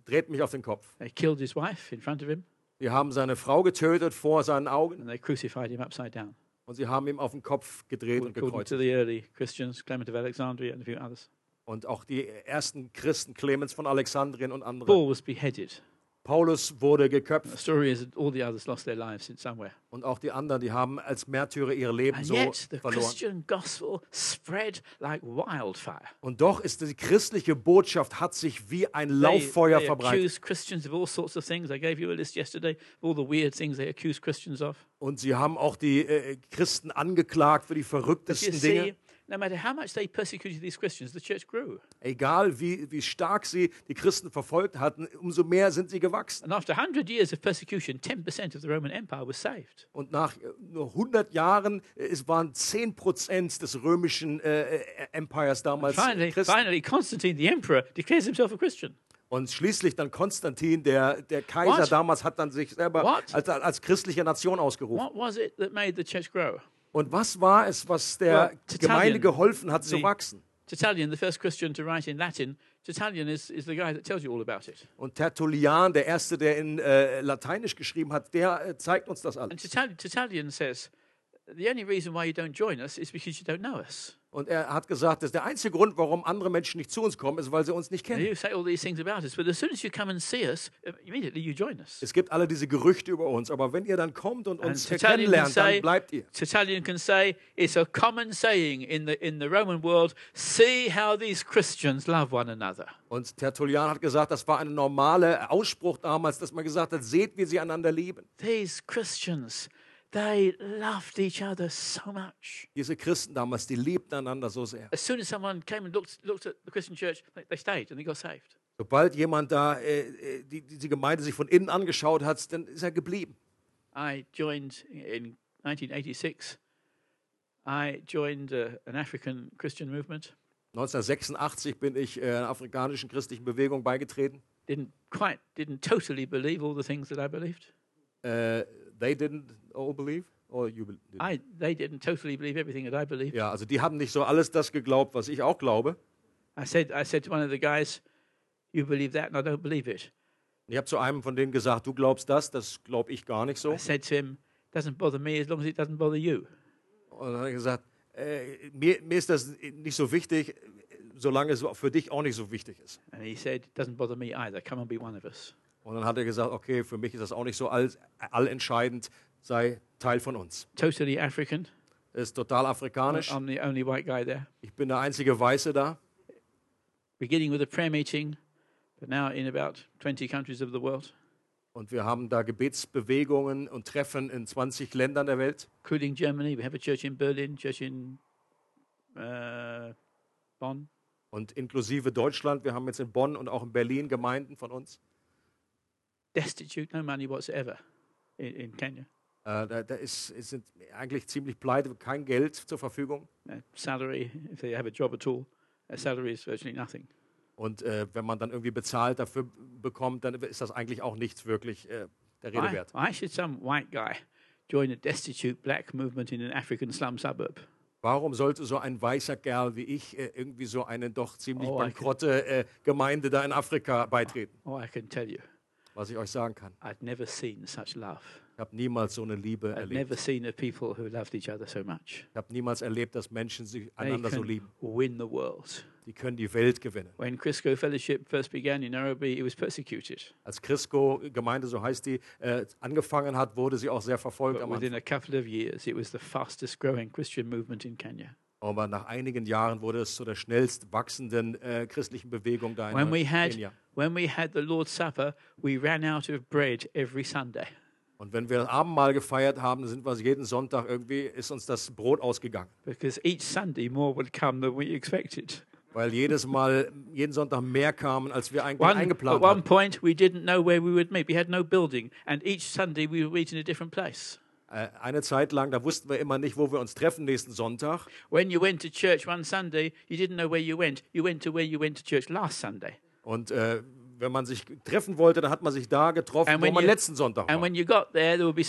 dreht mich auf den Kopf. They killed his wife in front of him, Die haben seine Frau getötet vor seinen Augen and they crucified him upside down. und sie haben ihm auf den Kopf gedreht und According to gekreuzigt. the early Christians, Clement of Alexandria and a few others. Und auch die ersten Christen, Clemens von Alexandrien und andere. Paul was beheaded. Paulus wurde The geköpft story is that all the others lost their lives in somewhere. und auch die anderen, die haben als Märtyrer ihr Leben And so yet the verloren. Christian gospel spread like wildfire. Und doch ist die christliche Botschaft hat sich wie ein Lauffeuer they verbreitet. accuse Christians of all sorts of things. I gave you a list yesterday of all the weird things they accuse Christians of. Und sie haben auch die äh, Christen angeklagt für die verrücktesten see, Dinge. No matter how much they persecuted these Christians, the church grew. Egal wie, wie stark sie die Christen verfolgt hatten, umso mehr sind sie gewachsen. And after 100 years of persecution, 10% of the Roman Empire was saved. Und nach äh, nur 100 Jahren, äh, es waren 10 Prozent des römischen äh, äh, Empires damals Finally, Christen. finally, Constantine, the emperor, declares himself a Christian. Und schließlich dann Konstantin, der, der Kaiser What? damals, hat dann sich selber als, als christliche Nation ausgerufen. What was it that made the church grow? Und was war es, was der Well, Gemeinde geholfen hat zu wachsen? Tertullian, the first Christian to write in Latin, Tertullian is, is the guy that tells you all about it. Und Tertullian, der Erste, der in äh, Lateinisch geschrieben hat, der äh, zeigt uns das And alles. Tertullian, Tertullian says, the only reason why you don't join us is because you don't know us. Und er hat gesagt, dass der einzige Grund, warum andere Menschen nicht zu uns kommen, ist, weil sie uns nicht kennen. Es gibt alle diese Gerüchte über uns, aber wenn ihr dann kommt und uns kennenlernt, dann bleibt ihr. Tertullian can say, it's a common saying in the, in the Roman world, see how these Christians love one another. Und Tertullian hat gesagt, das war ein normaler Ausspruch damals, dass man gesagt hat, seht, wie sie einander lieben. These Christians, they loved each other so much. Diese Christen damals, die liebten einander so sehr. As soon as someone came and looked, looked at the Christian church, they, stayed and they got saved. Sobald jemand da äh, äh, die, diese Gemeinde sich von innen angeschaut hat, dann ist er geblieben. I joined in 1986. I joined uh, an African Christian movement. 1986 bin ich äh, einer afrikanischen christlichen Bewegung beigetreten. Didn't quite, didn't totally believe all the things that I believed. Äh, they didn't all believe? Or you didn't? I, they didn't totally believe everything that I believed. Ja, also die haben nicht so alles das geglaubt, was ich auch glaube. I said, I said to one of the guys, "You believe that, and I don't believe it." Ich habe zu einem von denen gesagt, du glaubst das, das glaube ich gar nicht so. I said to him, "Doesn't bother me as long as it doesn't bother you." Und dann hat er gesagt, äh, mir, mir ist das nicht so wichtig, solange es für dich auch nicht so wichtig ist. And he said, "Doesn't bother me either. Come and be one of us." Und dann hat er gesagt, okay, für mich ist das auch nicht so all, allentscheidend, sei Teil von uns. Totally African. Ist total afrikanisch. I'm the only white guy there. Ich bin der einzige Weiße da. Beginning with a prayer meeting, but now in about 20 countries of the world, Und wir haben da Gebetsbewegungen und Treffen in 20 Ländern der Welt. including Germany. We have a church in Berlin, church in uh, Bonn. Und inklusive Deutschland. Wir haben jetzt in Bonn und auch in Berlin Gemeinden von uns. Destitute, no money whatsoever in, in Kenya. Äh, da da ist, sind eigentlich ziemlich pleite, kein Geld zur Verfügung. Uh, salary, if they have a job at all, uh, salary is virtually nothing. Und äh, wenn man dann irgendwie bezahlt dafür bekommt, dann ist das eigentlich auch nichts wirklich äh, der Rede Why, wert. why should some white guy join a destitute black movement in an African slum suburb? Warum sollte so ein weißer Kerl wie ich äh, irgendwie so eine doch ziemlich Oh, bankrotte äh, Gemeinde da in Afrika beitreten? Oh, I can tell you, Was ich euch sagen kann. I'd never seen such love. Ich habe niemals so eine Liebe erlebt. never seen a people who loved each other so much. Ich habe niemals erlebt, dass Menschen sich They einander so can lieben. win the world. Die können die Welt gewinnen. When Crisco Fellowship first began in Nairobi, it was persecuted. Als Crisco Gemeinde, so heißt die, äh, angefangen hat, wurde sie auch sehr verfolgt. But Am within Anfang. a couple of years, it was the fastest growing Christian movement in Kenya. Aber nach einigen Jahren wurde es zu der schnellst wachsenden äh, christlichen Bewegung da in When we had Kenia. when we had the Lord's Supper, we ran out of bread every Sunday. Und wenn wir das Abendmahl gefeiert haben, sind wir jeden Sonntag irgendwie, ist uns das Brot ausgegangen. Because each Sunday more would come than we expected. Weil jedes Mal, jeden Sonntag mehr kamen, als wir eigentlich One, at eingeplant one hatten. point, we didn't know where we would meet. We had no building, and each Sunday we would meet in a different place. Äh, Eine Zeit lang, da wussten wir immer nicht, wo wir uns treffen nächsten Sonntag. When you went to church one Sunday, you didn't know where you went. You went to where you went to church last Sunday. Und äh, wenn man sich treffen wollte, dann hat man sich da getroffen, And wo man you- letzten Sonntag war. there, there we.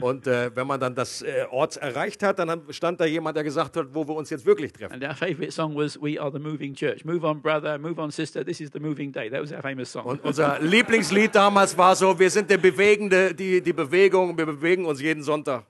Und äh, wenn man dann das äh, Ort erreicht hat, dann stand da jemand, der gesagt hat, wo wir uns jetzt wirklich treffen. and our favorite song was We Are the Moving Church. Move on, brother. Move on, sister. This is the moving day. That was our famous song. Und unser Lieblingslied damals war so, wir sind der bewegende, die, die Bewegung, wir bewegen uns jeden Sonntag.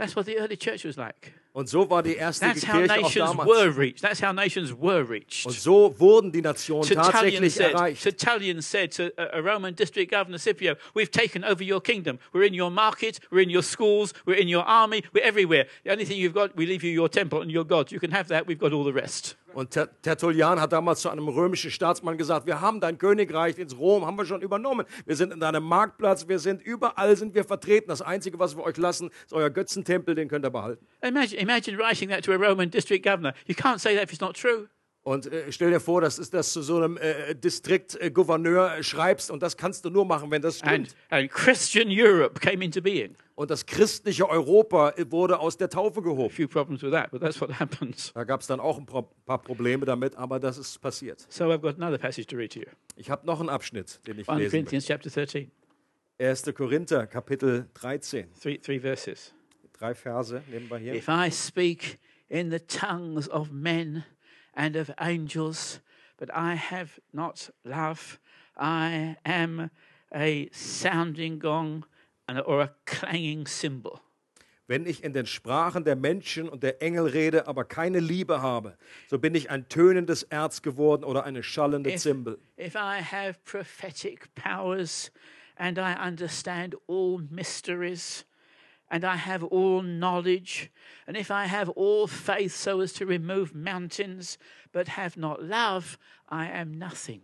That's what the early church was like. Und so war die erste That's how Kirche auch nations damals. were reached. That's how nations were reached. Und so wurden die Nationen Tertullian tatsächlich said, erreicht. Tertullian said to a, a Roman district governor, Scipio, we've taken over your kingdom. We're in your market, we're in your schools, we're in your army, we're everywhere. The only thing you've got, we leave you your temple and your gods. You can have that, we've got all the rest. Und Ter- Tertullian hat damals zu einem römischen Staatsmann gesagt, wir haben dein Königreich ins Rom, haben wir schon übernommen. Wir sind in deinem Marktplatz, wir sind überall sind wir vertreten. Das Einzige, was wir euch lassen, ist euer Götzentempel, den könnt ihr behalten. Imagine, imagine writing that to a Roman district governor. You can't say that if it's not true. Und äh, stell dir vor, das ist das zu so einem äh, Distriktgouverneur äh, schreibst und das kannst du nur machen, wenn das stimmt. And, and Christian Europe came into being. Und das christliche Europa äh, wurde aus der Taufe A gehoben. few problems with that, but that's what happens. Da gab es dann auch ein paar Probleme damit, aber das ist passiert. So I've got another passage to read to you. Ich habe noch einen Abschnitt, den ich 1 lesen Corinthians chapter 13, möchte. 1. Korinther, Kapitel 13. three, three verses. Drei Verse nehmen wir hier. If I speak in the tongues of men and of angels, but I have not love, I am a sounding gong or a clanging cymbal. Wenn ich in den Sprachen der Menschen und der Engel rede, aber keine Liebe habe, so bin ich ein tönendes Erz geworden oder eine schallende If, Zimbel. if I have prophetic powers and I understand all mysteries and I have all knowledge, and if I have all faith so as to remove mountains but have not love, I am nothing.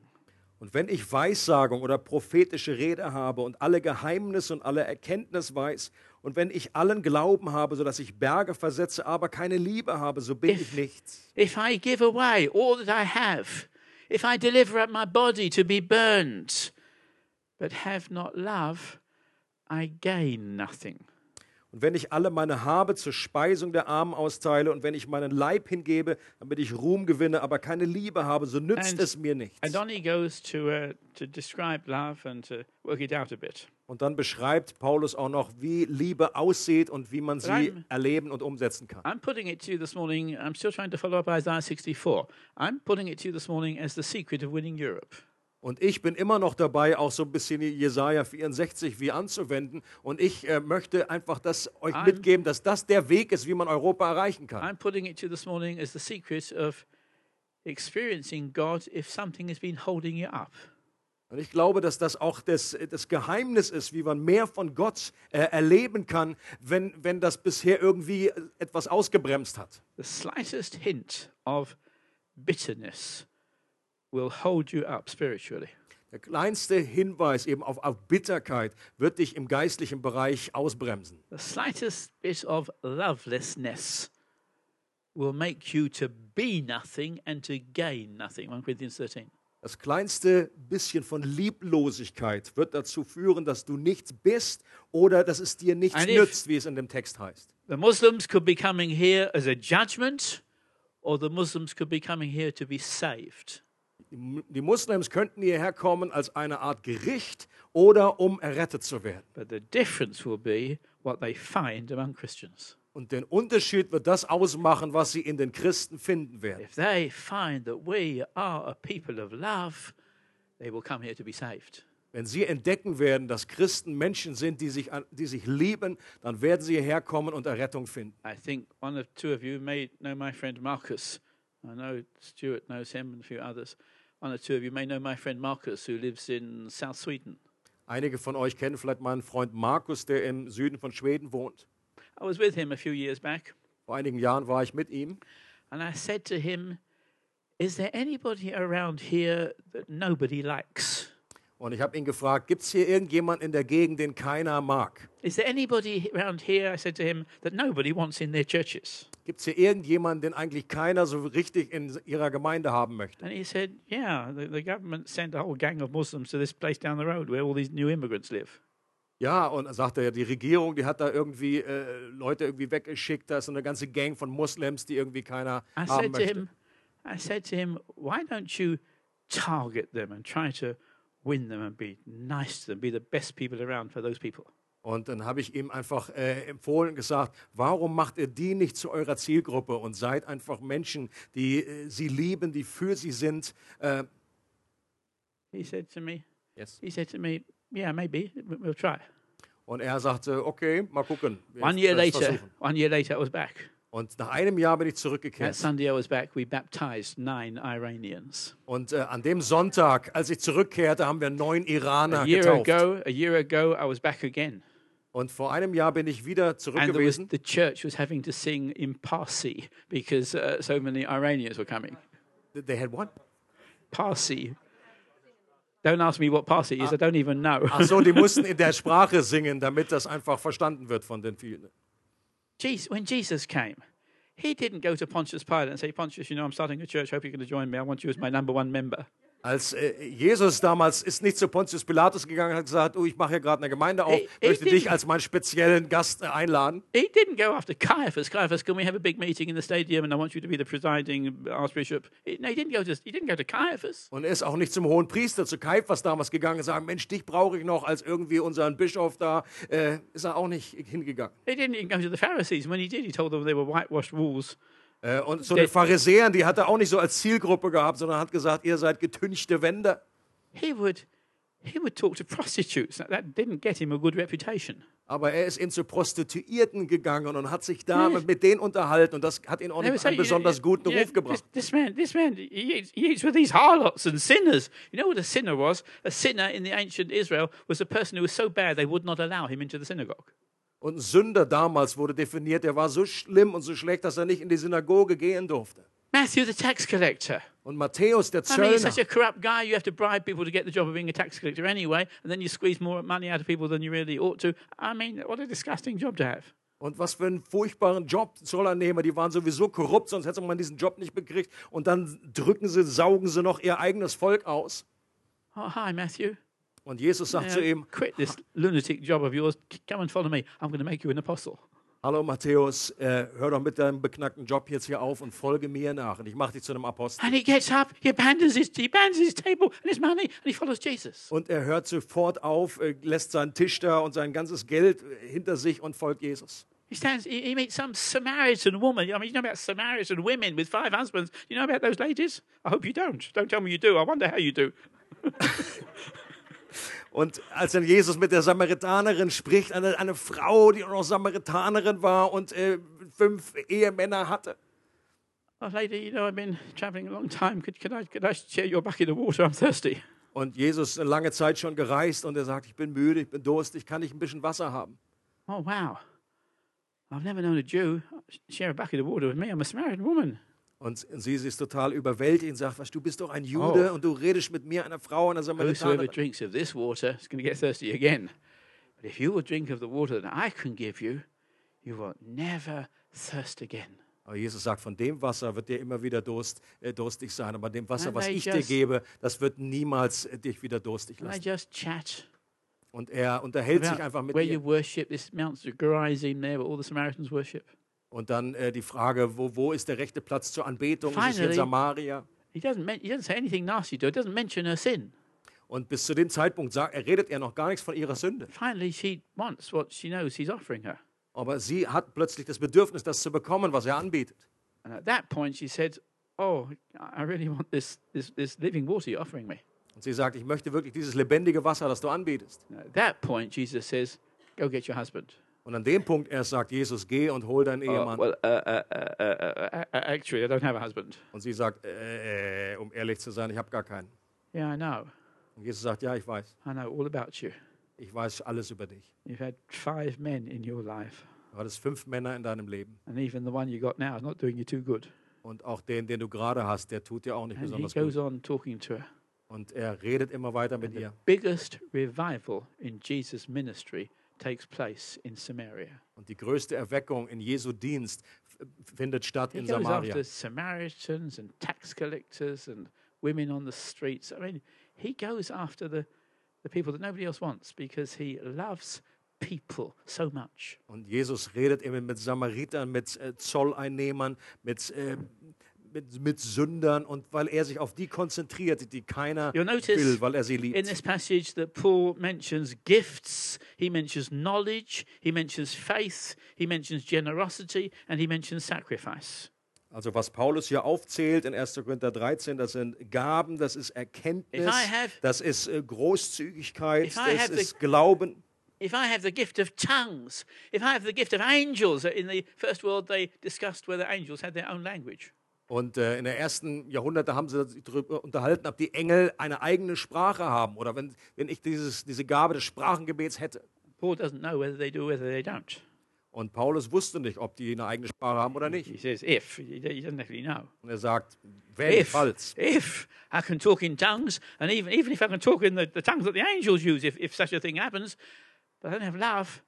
Und wenn ich Weissagung oder prophetische Rede habe und alle Geheimnisse und alle Erkenntnis weiß, und wenn ich allen Glauben habe, sodass ich Berge versetze, aber keine Liebe habe, so bin If- ich nichts. If I give away all that I have, if I deliver up my body to be burned, but have not love, I gain nothing. Und wenn ich alle meine Habe zur Speisung der Armen austeile und wenn ich meinen Leib hingebe, damit ich Ruhm gewinne, aber keine Liebe habe, so nützt And- es mir nichts. To, uh, to describe love and to work it out a bit. Und dann beschreibt Paulus auch noch, wie Liebe aussieht und wie man sie erleben und umsetzen kann. I'm putting it to you this morning, I'm still trying to follow up Isaiah 64. I'm putting it to you this morning as the secret of winning Europe. Und ich bin immer noch dabei, auch so ein bisschen Jesaja 64 wie anzuwenden. Und ich äh, möchte einfach das euch I'm- mitgeben, dass das der Weg ist, wie man Europa erreichen kann. I'm putting it to this morning as the secret of experiencing God if something has been holding you up. Und ich glaube, dass das auch das, das Geheimnis ist, wie man mehr von Gott äh, erleben kann, wenn, wenn das bisher irgendwie etwas ausgebremst hat. The slightest hint of bitterness will hold you up spiritually. Der kleinste Hinweis eben auf, auf Bitterkeit wird dich im geistlichen Bereich ausbremsen. The slightest bit of lovelessness will make you to be nothing and to gain nothing. 1 Corinthians 13. Das kleinste bisschen von Lieblosigkeit wird dazu führen, dass du nichts bist oder dass es dir nichts And nützt, wie es in dem Text heißt. The Muslims could be coming here as a judgment, or the Muslims could be coming here to be saved. Die Mu- Die Muslims könnten hierher kommen als eine Art Gericht oder um errettet zu werden. But the difference will be what they find among Christians. Und den Unterschied wird das ausmachen, was sie in den Christen finden werden. If they find that we are a people of love, they will come here to be saved. Wenn sie entdecken werden, dass Christen Menschen sind, die sich, die sich lieben, dann werden sie hierher kommen und Errettung finden. I think one or two of you may know my friend Marcus. I know Stuart knows him and a few others. One or two of you may know my friend Marcus, who lives in South Sweden. Einige von euch kennen vielleicht meinen Freund Markus, der im Süden von Schweden wohnt. I was with him a few years back, Vor einigen Jahren war ich mit ihm and I said to him, Is there anybody around here that nobody likes? Und ich habe ihn gefragt, gibt es hier irgendjemand in der Gegend, den keiner mag? Is there anybody around here, I said to him, that nobody wants in their churches? Gibt es hier irgendjemanden, den eigentlich keiner so richtig in ihrer Gemeinde haben möchte? And he said, Yeah, the, the government sent a whole gang of Muslims to this place down the road where all these new immigrants live. Ja, und er sagte ja, die Regierung, die hat da irgendwie äh, Leute irgendwie weggeschickt, da ist eine ganze Gang von Muslims, die irgendwie keiner I haben said to möchte. him, I said to him, why don't you target them and try to win them and be nice to them, be the best people around for those people? Und dann habe ich ihm einfach äh, empfohlen gesagt, warum macht ihr die nicht zu eurer Zielgruppe und seid einfach Menschen, die äh, sie lieben, die für sie sind. Äh, He said to me, yes. he said to me, yeah, maybe we- we'll try. Und er sagte, okay, mal gucken. One year later, versuchen. one year later, I was back. Und nach einem Jahr bin ich That zurückgekehrt. Sunday I was back, we baptized nine Iranians. Und äh, an dem Sonntag, als ich zurückkehrte, haben wir neun Iraner A year getauft. ago, a year ago, I was back again. Und vor einem Jahr bin ich wieder zurück And gewesen. the church was having to sing in Parsi because uh, so many Iranians were coming. They had what? Parsi. Don't ask me what Parsi is, I don't even know. Ach so, die mussten in der Sprache singen, damit das einfach verstanden wird von den vielen. Jesus, when Jesus came, he didn't go to Pontius Pilate and say, Pontius, you know, I'm starting a church. Hope you're going to join me. I want you as my number one member. Als äh, Jesus damals ist nicht zu Pontius Pilatus gegangen und hat gesagt, oh, ich mache hier gerade eine Gemeinde auf, Ey, ey, möchte dich als meinen speziellen Gast äh, einladen. He didn't go after Caiaphas. Caiaphas, can we have a big meeting in the stadium and I want you to be the presiding archbishop? He- no, he didn't go to, he didn't go to Caiaphas. Und er ist auch nicht zum hohen Priester, zu Kaiphas damals gegangen und sagen, Mensch, dich brauche ich noch als irgendwie unseren Bischof da. Äh, ist er auch nicht hingegangen. He didn't even go to the Pharisees. When he did, he told them they were whitewashed walls. Äh, und so Der- den Pharisäern, die hat er auch nicht so als Zielgruppe gehabt, sondern hat gesagt, ihr seid getünchte Wände. He would, he would talk to prostitutes. That, didn't get him a good reputation. Aber er ist eben zu Prostituierten gegangen und hat sich da mit, mit denen unterhalten und das hat ihn auch nicht einen besonders guten Ruf gebracht. This, this man, this man, he eats with these harlots and sinners. You know what a sinner was? A sinner in the ancient Israel was a person who was so bad they would not allow him into the synagogue. Und ein Sünder damals wurde definiert, der war so schlimm und so schlecht, dass er nicht in die Synagoge gehen durfte. Matthew, the tax collector. Und Matthäus, der I mean, Zöllner, such a corrupt guy. You have to bribe people to get the job of being a tax collector anyway, and then you squeeze more money out of people than you really ought to. I mean, what a disgusting job to have. und was für einen furchtbaren Job Zollernehmer, die waren sowieso korrupt, sonst hätte man diesen Job nicht bekriegt. Und dann drücken sie, saugen sie noch ihr eigenes Volk aus. Oh, hi, Matthew. Und Jesus sagt zu ihm, quit this lunatic job of yours. Come and follow me. I'm going to make you an apostle. hallo Matthäus, äh, hör doch mit deinem beknackten Job jetzt hier auf und folge mir nach. Und ich mache dich zu einem Apostel. And he gets up, he abandons his, he abandons his table and his money, and he follows Jesus. Und er hört sofort auf, äh, lässt seinen Tisch da und sein ganzes Geld äh, hinter sich und folgt Jesus. He stands, he, he meets some Samaritan woman. I mean, you know about Samaritan women with five husbands. You know about those ladies? I hope you don't. Don't tell me you do. I wonder how you do. Und als dann Jesus mit der Samaritanerin spricht, eine, eine Frau, die auch noch Samaritanerin war und äh, fünf Ehemänner hatte. Oh, lady, you know, I've been traveling a long time. Could, could, I, could I share your bucket of water? I'm thirsty. Und Jesus ist eine lange Zeit schon gereist und er sagt, ich bin müde, ich bin durstig, kann ich ein bisschen Wasser haben? Oh, wow. I've never known a Jew share a bucket of water with me. I'm a Samaritan woman. Und sie, ist total überwältigt und sagt, was, du bist doch ein Jude Oh. und du redest mit mir, einer Frau, einer Whosoever Samaritanerin. drinks of this water is going to get thirsty again. But if you will drink of the water that I can give you, you will never thirst again. Aber Jesus sagt, von dem Wasser wird dir immer wieder Durst, äh, durstig sein, aber dem Wasser, was ich dir gebe, das wird niemals äh, dich wieder durstig lassen. just chat Und er unterhält sich einfach mit where ihr. you worship. This Mount Gerizim there, where all the Samaritans worship. Und dann äh, die Frage, wo, wo ist der rechte Platz zur Anbetung? Ist es in Finally- Samaria? He doesn't, he doesn't say anything nasty to her. Doesn't mention her sin. Und bis zu dem Zeitpunkt sagt, er redet er noch gar nichts von ihrer Sünde. Finally, she wants what she knows he's offering her. Aber sie hat plötzlich das Bedürfnis, das zu bekommen, was er anbietet. And at that point, she said, "Oh, I really want this this, this living water you're offering me." Und sie sagt, ich möchte wirklich dieses lebendige Wasser, das du anbietest. At that point, Jesus says, "Go get your husband." Und an dem Punkt erst sagt Jesus, geh und hol deinen Oh, Ehemann. well, uh, uh, uh, uh, uh, uh, actually, I don't have a husband. Und sie sagt, äh, äh, um ehrlich zu sein, ich habe gar keinen. Yeah, I know. Und Jesus sagt, ja, ich weiß. I know all about you. Ich weiß alles über dich. You've had five men in your life, Du hattest fünf Männer in deinem Leben. and even the one you got now is not doing you too good. Und auch den, den du gerade hast, der tut dir auch nicht And he besonders goes gut. on talking to her. Und er redet immer weiter mit The ihr. biggest revival in Jesus' ministry takes place in Samaria. Und die größte Erweckung in Jesu Dienst findet statt He in goes Samaria. after Samaritans and tax collectors and women on the streets. I mean, he goes after the, the people that nobody else wants because he loves people so much. Und Jesus redet eben mit Samaritern, mit äh, Zolleinnehmern, mit, äh, mit, mit Sündern und weil er sich auf die konzentriert, die keiner will, weil er sie In liebt. this passage that Paul mentions gifts, he mentions knowledge, he mentions faith, he mentions generosity, and he mentions sacrifice. Also was Paulus hier aufzählt in 1. Korinther 13, das sind Gaben, das ist Erkenntnis, have- das ist äh, Großzügigkeit, das have the- ist Glauben. if I have the gift of tongues, if I have the gift of angels, in the first world they discussed whether angels had their own language. Und äh, in der ersten Jahrhunderte haben sie sich darüber unterhalten, ob die Engel eine eigene Sprache haben oder wenn, wenn ich dieses, diese Gabe des Sprachengebets hätte. Paul doesn't know whether they do or whether they don't. Und Paulus wusste nicht, ob die eine eigene Sprache haben oder nicht. He says if. He doesn't actually know. Und er sagt, wenn, If, falls. if I can talk in tongues, and even, even if I can talk in the, the tongues that the angels use, if, if such a thing happens, but I don't have love,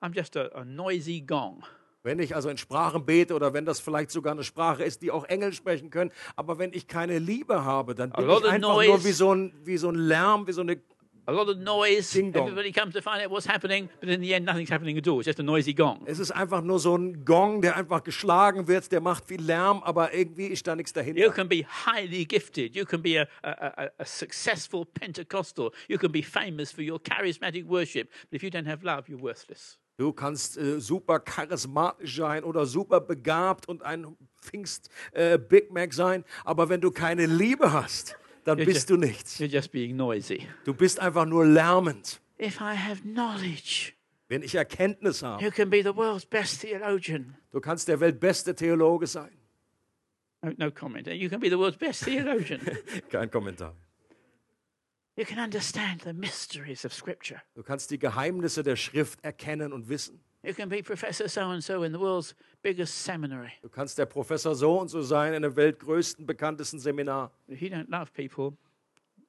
I'm just a, a noisy gong. Wenn ich also in Sprachen bete oder wenn das vielleicht sogar eine Sprache ist, die auch Engel sprechen können, aber wenn ich keine Liebe habe, dann bin ich einfach noise. nur wie so, ein, wie so ein Lärm, wie so eine A lot of noise. Everybody comes to find out what's happening, but in the end, nothing's happening at all. It's just a noisy gong. Es ist einfach nur so ein Gong, der einfach geschlagen wird, der macht viel Lärm, aber irgendwie ist da nichts You dahinter. can be highly gifted. You can be a, a, a successful Pentecostal. You can be famous for your charismatic worship. But if you don't have love, you're worthless. Du kannst äh, super charismatisch sein oder super begabt und ein Pfingst äh, Big Mac sein, aber wenn du keine Liebe hast, dann Ja, bist ja. du nichts. You're just being noisy. Du bist einfach nur lärmend. If I have knowledge, Wenn ich Erkenntnis habe, you can be the world's best theologian. du kannst der weltbeste Theologe sein. No, no comment. You can be the world's best theologian. Kein Kommentar. You can understand the mysteries of Scripture. Du kannst die Geheimnisse der Schrift erkennen und wissen. You can be Professor so and so in the world's biggest seminary. Du kannst der Professor so und so sein in der weltgrößten, bekanntesten Seminar. If you don't love people.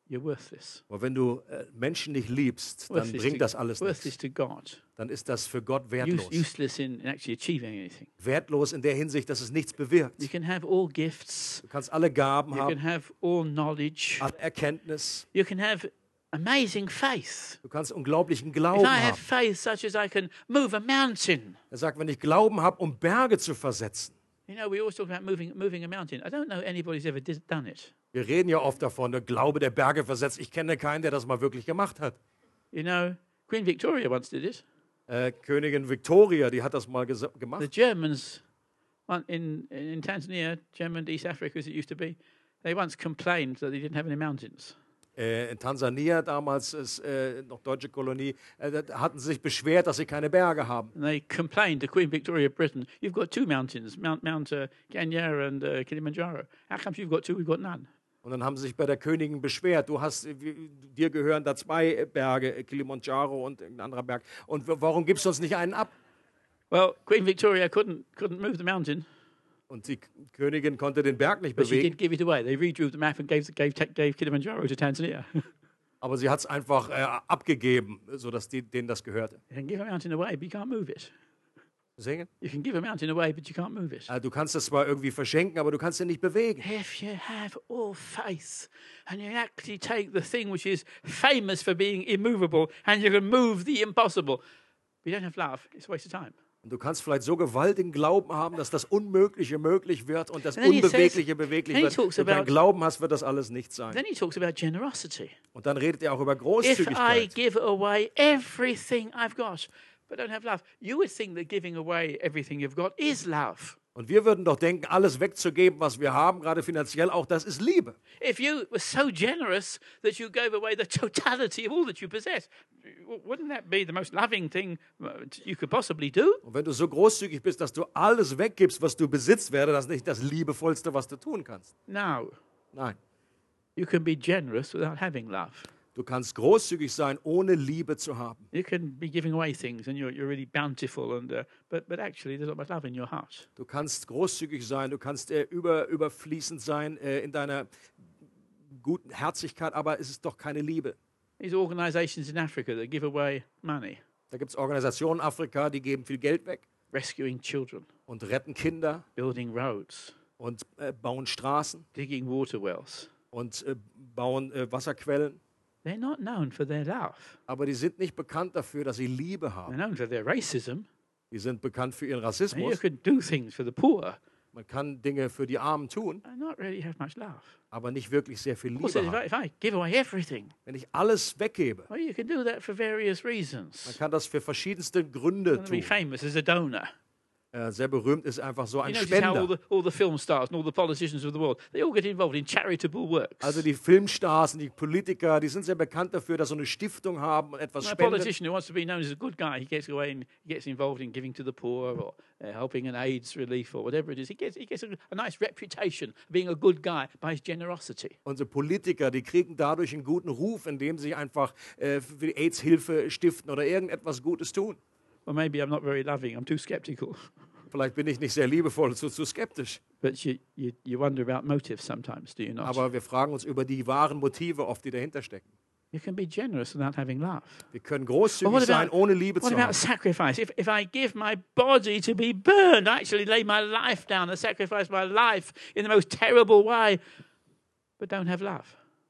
Aber wenn du äh, Menschen nicht liebst, dann Worthless, bringt to, das alles nichts. to God. Dann ist das für Gott wertlos. in, in. Wertlos in der Hinsicht, dass es nichts bewirkt. You can have all gifts. Du kannst alle Gaben You can haben, have all knowledge. alle Erkenntnis. You can have amazing faith. Du kannst unglaublichen If Glauben I have haben. faith such as I can move a mountain, Er sagt, wenn ich Glauben habe, um Berge zu versetzen. you know, we always talk about moving, moving a mountain. I don't know anybody's ever done it. Wir reden ja oft davon, der Glaube der Berge versetzt. Ich kenne keinen, der das mal wirklich gemacht hat. You know, Queen Victoria once did it. Äh, Königin Victoria, die hat das mal gesa- The gemacht. Germans in, in Tanzania, German East Africa as it used to be, they once complained that they didn't have any mountains. Äh, in Tansania, damals ist äh, noch deutsche Kolonie, äh, hatten sie sich beschwert, dass sie keine Berge haben. And they complained to Queen Victoria of Britain, you've got two mountains, Mount, Mount uh, Kenya and uh, Kilimanjaro. How come you've got two, we've got none? Und dann haben sie sich bei der Königin beschwert. Du hast, äh, dir gehören da zwei Berge, Kilimanjaro und ein anderer Berg. Und warum gibst du uns nicht einen ab? Well, Queen Victoria couldn't, couldn't move the mountain, Und die Königin konnte den Berg nicht but she bewegen, did give it away. They redrew the map and gave, gave, gave Kilimanjaro to Tanzania. aber sie hat es einfach äh, abgegeben, sodass die, denen das gehörte. can give a mountain away, but you can't move it. Singen? You can give a mountain away, but you can't move it. Äh, du kannst es zwar irgendwie verschenken, aber du kannst ihn nicht bewegen. If you have all faith and you actually take the thing which is famous for being immovable and you can move the impossible, but you don't have love, it's a waste of time. Und du kannst vielleicht so gewaltigen Glauben haben, dass das Unmögliche möglich wird und das And then he says- Unbewegliche beweglich wird. Wenn du keinen Glauben hast, wird das alles nichts sein. Then he talks about generosity. Und dann redet er auch über If I Großzügigkeit. give away everything I've got, but don't have love, you would think that giving away everything you've got is love. Und wir würden doch denken, alles wegzugeben, was wir haben, gerade finanziell auch, das ist Liebe. If you were so generous that you gave away the totality of all that you possess, wouldn't that be the most loving thing uh, you could possibly do? Und wenn du so großzügig bist, dass du alles weggibst, was du besitzt, wäre das nicht das Liebevollste, was du tun kannst. No. Nein. You can be generous without having love. Du kannst großzügig sein, ohne Liebe zu haben. You can be giving away things and you're, you're really bountiful, and, uh, but, but actually, there's not much love in your heart. Du kannst großzügig sein, du kannst äh, über, überfließend sein äh, in deiner guten Herzlichkeit, aber es ist doch keine Liebe. These organizations in Africa that give away money, Da gibt es Organisationen in Afrika, die geben viel Geld weg rescuing children, und retten Kinder building roads, und äh, bauen Straßen digging water wells. und äh, bauen äh, Wasserquellen. They're not known for their love. Aber die sind nicht bekannt dafür, dass sie Liebe They're haben. known for their racism. Die sind bekannt für ihren And you Rassismus. can do things for the poor Man kann Dinge für die Armen tun, and not really have much love. aber nicht wirklich sehr viel Liebe if I, haben. if I give away everything, Wenn ich alles weggebe, well, you can do that for various man reasons. kann das für verschiedenste Gründe to be tun. famous as a donor. Äh, sehr berühmt ist einfach so ein Spender. all the all the world. Also die Filmstars und die Politiker, die sind sehr bekannt dafür, dass sie eine Stiftung haben und etwas a spenden. politician who wants to be known as a good guy, he gets away and gets involved in giving to the poor or uh, helping an AIDS relief or whatever it is. He gets, he gets a, a nice reputation being a good guy by his generosity. Unsere Politiker, die kriegen dadurch einen guten Ruf, indem sie einfach äh, für die AIDS-Hilfe stiften oder irgendetwas Gutes tun. Well, maybe I'm not very loving. I'm too skeptical. Vielleicht bin ich nicht sehr liebevoll, zu, zu skeptisch. But you, you, you wonder about motives sometimes, do you not? Aber wir fragen uns über die wahren Motive oft, die dahinter stecken. you can be generous without having love. Wir können großzügig what sein, about, ohne Liebe what zu about haben. sacrifice? If, if I give my body to be burned, I actually lay my life down and sacrifice my life in the most terrible way, but don't have love.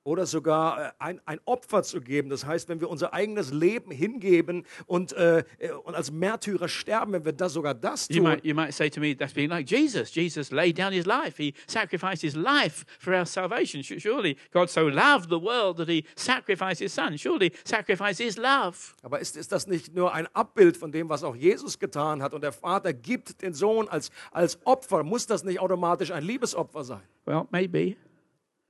Oder sogar äh, ein, ein Opfer zu geben. Das heißt, wenn wir unser eigenes Leben hingeben und, äh, äh, und als Märtyrer sterben, wenn wir das sogar das You tun, might, you might say to me, that's being like Jesus. Jesus laid down his life. He sacrificed his life for our salvation. Su- Surely God so loved the world that he sacrificed his son. Surely sacrifice is love. Aber ist, ist das nicht nur ein Abbild von dem, was auch Jesus getan hat? Und der Vater gibt den Sohn als, als Opfer. Muss das nicht automatisch ein Liebesopfer sein? Well, maybe,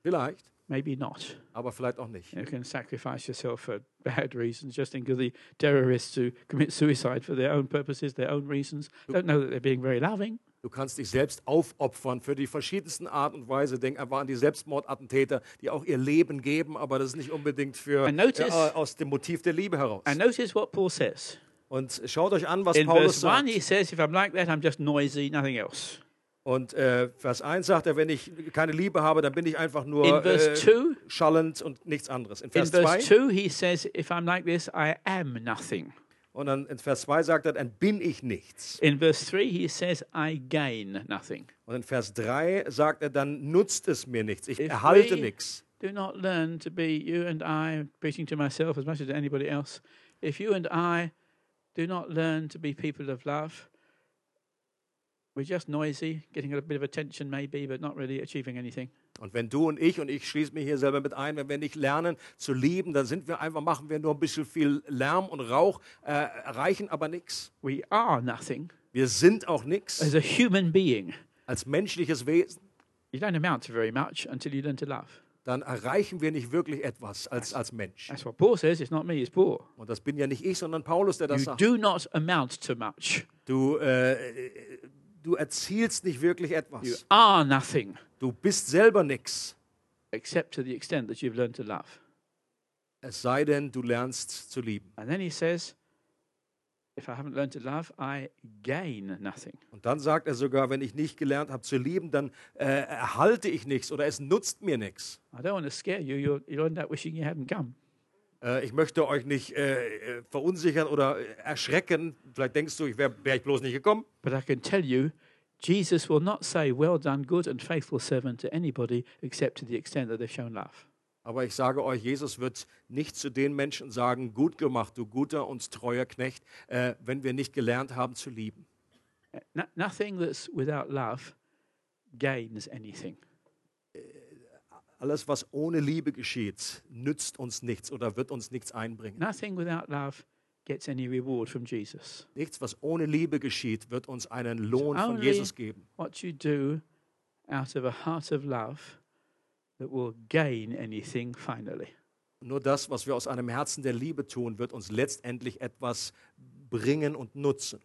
Vielleicht, maybe not. aber vielleicht auch nicht. You can sacrifice yourself for bad reasons. Just think of the terrorists who commit suicide for their own purposes, their own reasons. Don't know that they're being very loving. Du kannst dich selbst aufopfern für die verschiedensten Art und Weise. Denk einfach an die Selbstmordattentäter, die auch ihr Leben geben, aber das ist nicht unbedingt für, notice- äh, aus dem Motiv der Liebe heraus. And notice what Paul says. Und schaut euch an, was In Paulus verse 1, sagt. he says, If I'm like that, I'm just noisy, nothing else. Und äh, Vers 1 sagt er, wenn ich keine Liebe habe, dann bin ich einfach nur äh, 2, schallend und nichts anderes. In Vers verse 2 2, he says, If I'm like this, I am nothing. und dann in Vers 2 sagt er, dann bin ich nichts. In verse 3, he says, I gain nothing. Und in Vers 3 sagt er, dann nutzt es mir nichts. Ich If erhalte nichts. Do not learn to be you and I, preaching to myself as much as to anybody else. If you and I do not learn to be people of love, we're just noisy, getting a bit of attention maybe, but not really achieving anything. Und wenn du und ich, und ich schließe mich hier selber mit ein, wenn wir nicht lernen zu lieben, dann sind wir einfach, machen wir nur ein bisschen viel Lärm und Rauch, äh, erreichen aber nichts. We are nothing Wir sind auch nichts as a human being. als menschliches Wesen. You don't amount to very much until you learn to love. Dann erreichen wir nicht wirklich etwas als, als Mensch. That's what Paul says. It's not me, it's Paul. Und das bin ja nicht ich, sondern Paulus, der das You sagt. do not amount to much. Du, äh, du erzielst nicht wirklich You etwas. are nothing Du bist selber nichts. except to the extent that you've learned to love. Es sei denn, du lernst zu lieben. And then he says, if I haven't learned to love, I gain nothing. Und dann sagt er sogar, wenn ich nicht gelernt habe zu lieben, dann äh, erhalte ich nichts oder es nutzt mir nichts. I don't want to scare you. You'll, you'll end up wishing you hadn't come. Äh, ich möchte euch nicht äh, äh, verunsichern oder äh, erschrecken. Vielleicht denkst du, ich wäre wär ich bloß nicht gekommen. But I can tell you, Jesus will not say, Well done, good and faithful servant to anybody except to the extent that they've shown love. Aber ich sage euch, Jesus wird nicht zu den Menschen sagen, gut gemacht, du guter und treuer Knecht, äh, wenn wir nicht gelernt haben zu lieben. No, nothing that's without love gains anything. Alles, was ohne Liebe geschieht, nützt uns nichts oder wird uns nichts einbringen. Nothing without love gets any reward from Jesus. Nichts, was ohne Liebe geschieht, wird uns einen Lohn von Jesus geben. What you do out of a heart of love that will gain anything finally. Nur das, was wir aus einem Herzen der Liebe tun, wird uns letztendlich etwas bringen und nutzen.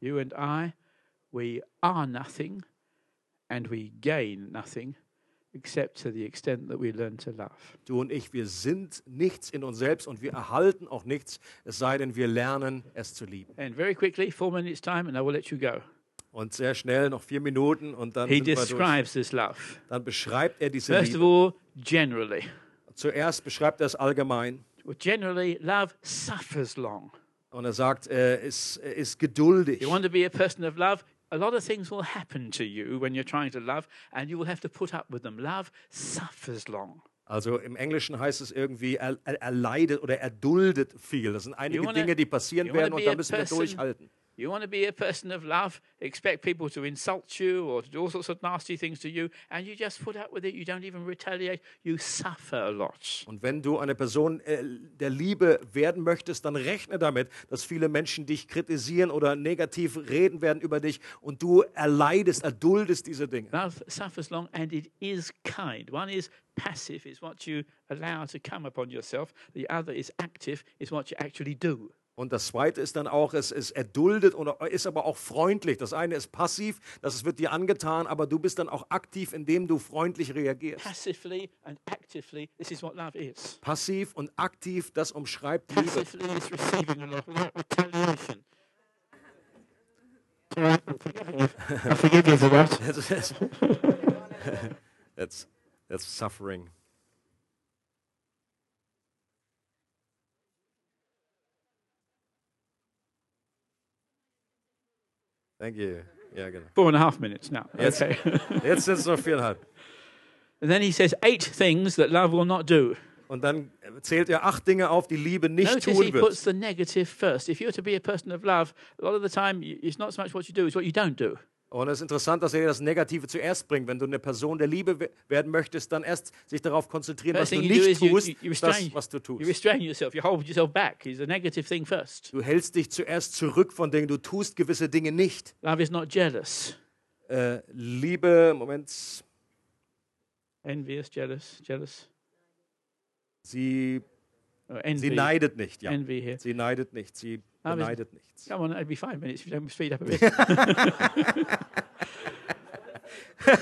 You and I, we are nothing and we gain nothing except to the extent that we learn to love. Du und ich, wir sind nichts in uns selbst und wir erhalten auch nichts, es sei denn, wir lernen es zu lieben. And very quickly, four minutes time, and I will let you go. Und sehr schnell, noch vier Minuten und dann, He describes this love. dann beschreibt er diese First of Liebe. all, generally. Zuerst beschreibt er es allgemein Well, generally, love suffers long. und er sagt, ist, er ist geduldig. You want to be a person of love? A lot of things will happen to you when you're trying to love, and you will have to put up with them. Love suffers long. Also im Englischen heißt es irgendwie, er, er, er leidet oder er duldet viel. Das sind einige wanna- Dinge, die passieren werden und da müssen wir durchhalten. You want to be a person of love, expect people to insult you or to do all sorts of nasty things to you, and you just put up with it. You don't even retaliate. You suffer a lot. Und wenn du eine Person äh, der Liebe werden möchtest, dann rechne damit, dass viele Menschen dich kritisieren oder negativ reden werden über dich und du erleidest, erduldest diese Dinge. Love suffers long and it is kind. One is passive, is what you allow to come upon yourself. The other is active, is what you actually do. Und das zweite ist dann auch, es ist erduldet und ist aber auch freundlich. Das eine ist passiv, das wird dir angetan, aber du bist dann auch aktiv, indem du freundlich reagierst. Passively and actively, this is what love is. Passiv und aktiv, das umschreibt Liebe. Passively is receiving a love without retaliation. I forgive you for that. That's, that's suffering. Thank you. Ja, genau. Four and a half minutes now. Yes. Okay. Jetzt sind es noch viereinhalb. and then he says eight things that love will not do. Und dann zählt er acht Dinge auf, die Liebe nicht Notice he tun wird. puts the negative first. If you're to be a person of love, a lot of the time it's not so much what you do, it's what you don't do. Und es ist interessant, dass er das Negative zuerst bringt. Wenn du eine Person der Liebe we- werden möchtest, dann erst sich darauf konzentrieren, was du nicht tust, you, you, das, restrain, was du tust. restrain yourself. You hold yourself back. It's a negative thing first. Du hältst dich zuerst zurück von Dingen, du tust gewisse Dinge nicht. Love is not jealous. Äh, Liebe, Moment, Envious, jealous, jealous. sie, envy. sie neidet nicht. Ja. Sie neidet nicht, sie Ah, beneidet nichts. Come on, it'd be if you don't speed up a bit.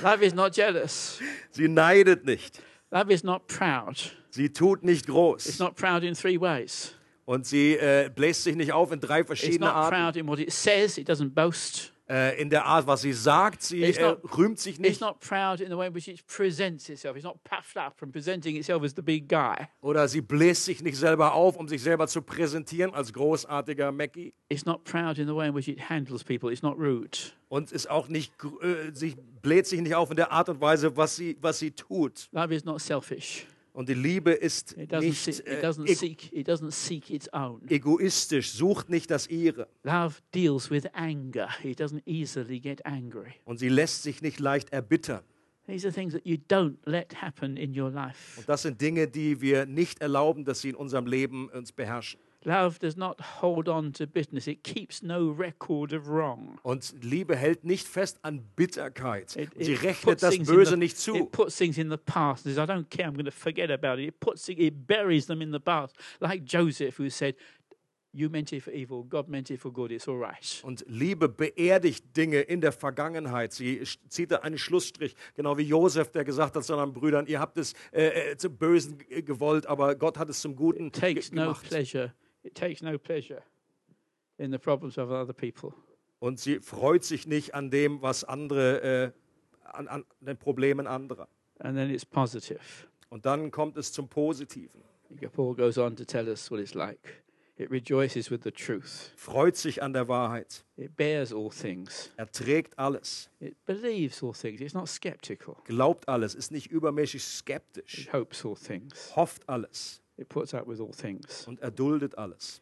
Love is not jealous. Sie neidet nicht. Love is not proud. Sie tut nicht It's groß. not proud in three ways. Und sie äh, bläst sich nicht auf in drei It's verschiedene not Arten. proud in what it says. It doesn't boast. Äh, in der Art, was sie sagt, sie It's äh, not- rühmt sich It's nicht. not proud in the way in which it presents itself. It's not puffed up and presenting itself as the big guy. Oder sie bläst sich nicht selber auf, um sich selber zu präsentieren als großartiger Mackie. It's not proud in the way in which it handles people. It's not rude. Und ist auch nicht, äh, sich bläht sich nicht auf in der Art und Weise, was sie, was sie tut. Love is not selfish. Und die Liebe ist nicht äh, e seek. Egoistisch, sucht nicht das ihre. Love deals with anger. It doesn't easily get angry. Und sie lässt sich nicht leicht erbittern. These are things that you don't let happen in your life. Und das sind Dinge, die wir nicht erlauben, dass sie in unserem Leben uns beherrschen. Love does not hold on to bitterness. It keeps no record of wrong. Und Liebe hält nicht fest an Bitterkeit. It, Und sie it rechnet das Böse the- nicht zu. It puts things in the past. It says, I don't care. I'm going to forget about it. It puts it, it buries them in the past, like Joseph, who said, "You meant it for evil. God meant it for good. It's all right." Und Liebe beerdigt Dinge in der Vergangenheit. Sie zieht da einen Schlussstrich, genau wie Josef, der gesagt hat zu seinen Brüdern, ihr habt es äh, äh, zum Bösen gewollt, aber Gott hat es zum Guten It takes ge- no gemacht. pleasure. It takes no pleasure in the problems of other people. Und sie freut sich nicht an dem, was andere, äh, an, an den Problemen anderer. And then it's positive. Und dann kommt es zum Positiven. Paul goes on to tell us what it's like. It rejoices with the truth. Freut sich an der Wahrheit. It bears all things. Erträgt alles. It believes all things. It's not skeptical. Glaubt alles. Ist nicht übermäßig skeptisch. It hopes all things. Hofft alles. It puts up with all things. Und erduldet alles.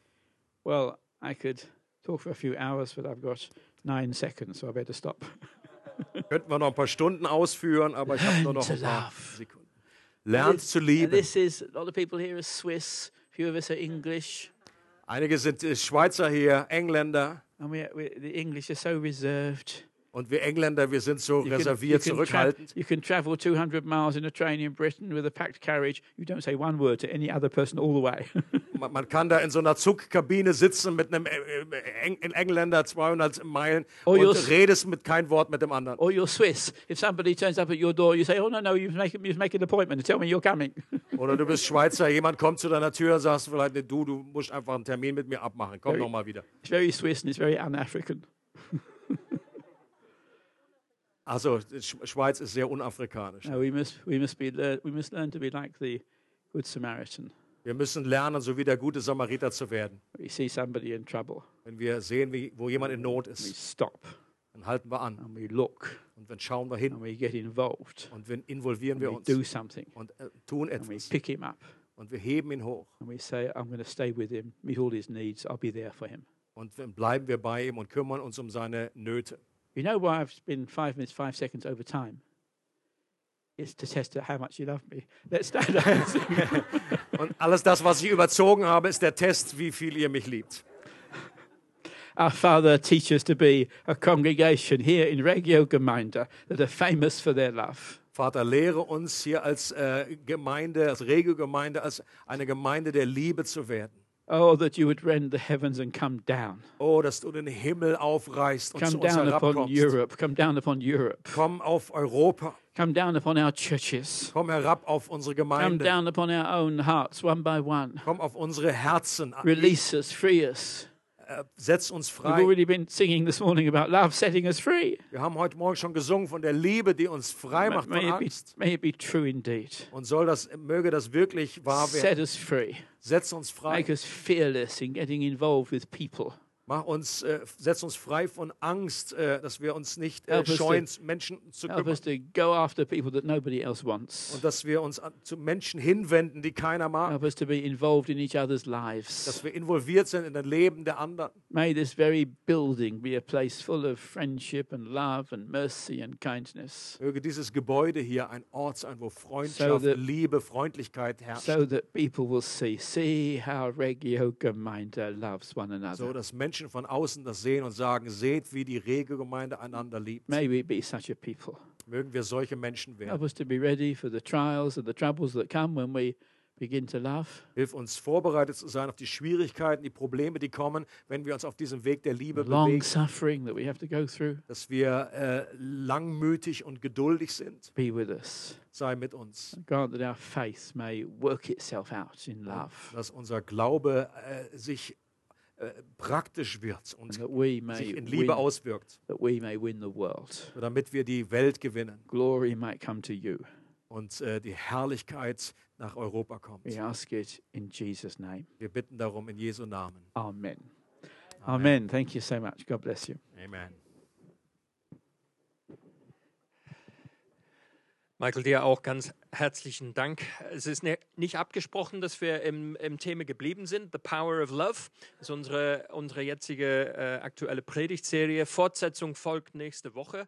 Well, I could talk for a few hours, but I've got nine seconds, so I better stop. Könnten wir noch ein paar Stunden ausführen, aber ich habe nur noch ein paar. Sekunden. Lernt This- zu lieben. this is a lot of people here are Swiss. A few of us are English, Einige sind äh, Schweizer hier, Engländer. and we, we the English are so reserved. Und wir Engländer, wir sind so You can- you reserviert, can tra- zurückhaltend. you can travel 200 miles in a train in Britain with a packed carriage. You don't say one word to any other person all the way. Man, man kann da in so einer Zugkabine sitzen mit einem äh, äh, Eng Engländer 200 Meilen Oh, und redest mit kein Wort mit dem anderen. or you're Swiss. If somebody turns up at your door, you say, "Oh no, no, you've make, you've make an appointment tell me you're coming." Oder du bist Schweizer, jemand kommt zu deiner Tür und sagst vielleicht, nee, du, du musst einfach einen Termin mit mir abmachen. Komm Very- noch mal wieder. it's very Swiss and it's very un-African. Also Sch Schweiz ist sehr unafrikanisch. No, we must we must be lear- we must learn to be like the good Samaritan. Wir müssen lernen, so wie der gute Samariter zu werden. We see somebody in trouble, Wenn wir sehen, wie, wo jemand in Not we ist, stop dann halten wir an and we look und dann schauen wir hin and we get involved. und dann involvieren And wir we uns do something und äh, tun and we etwas pick him up und wir heben ihn hoch and we say, "I'm going to stay with him, meet all his needs. I'll be there for him." Und dann bleiben wir bei ihm und kümmern uns um seine Nöte. You know why I've been five minutes, five seconds over time? It's to test how much you love me. Let's stand up. Und alles das, was ich überzogen habe, ist der Test, wie viel ihr mich liebt. Our Father, teach us to be a congregation here in Regio Gemeinde that are famous for their love. Vater, lehre uns hier als äh, Gemeinde, als Regiogemeinde, als eine Gemeinde der Liebe zu werden. Oh, that you would rend the heavens and come down. Oh, dass du den Himmel aufreißt und zu Come uns down upon. Europe. Come down upon Europe. Komm auf Europa. Come down upon our churches. Komm herab auf unsere Come Gemeinde. down upon our own hearts, one by one. Komm auf unsere Herzen. Release us, free us. Äh, Setz uns We've frei. already been singing this morning about love setting us free. Wir haben heute Morgen schon gesungen von der Liebe, die uns frei macht von May it, be, Angst. may it be true indeed. Und soll das, möge das wirklich wahr Set werden. us free. Setz uns frei. Make us fearless in getting involved with people. Mach uns, äh, setz uns frei von Angst, äh, dass wir uns nicht äh, scheuen, Menschen zu kümmern. Und dass wir uns an, zu Menschen hinwenden, die keiner mag. Help us to be involved in each other's lives. Dass wir involviert sind in das Leben der anderen. May this very building be a place full of friendship and love and mercy and kindness, Möge dieses Gebäude hier ein Ort sein, wo Freundschaft, So that- Liebe, Freundlichkeit herrscht. so that people will see, see how Regio Gemeinde loves one So another. dass Menschen von außen das sehen und sagen, seht, wie die Regelgemeinde einander liebt. May we be such a people. Mögen wir solche Menschen Help werden. us to be ready for the trials and the troubles that come when we begin to love. Hilf uns vorbereitet zu sein auf die Schwierigkeiten, die Probleme, die kommen, wenn wir uns auf diesem Weg der Liebe The long bewegen. suffering that we have to go through. Dass wir äh, langmütig und geduldig sind. Be with us. Sei mit uns. Grant that our faith may work itself out in love, Dass unser Glaube äh, sich äh, praktisch wird und sich in Liebe auswirkt, win so damit wir die Welt gewinnen Glory might come to you. und äh, die Herrlichkeit nach Europa kommt. Wir bitten darum in Jesu Namen. Amen. Amen. Thank you so much. God bless you. Amen. Michael, dir auch ganz herzlichen Dank. Es ist ne, nicht abgesprochen, dass wir im, im Thema geblieben sind. The Power of Love ist unsere, unsere jetzige äh, aktuelle Predigtserie. Fortsetzung folgt nächste Woche.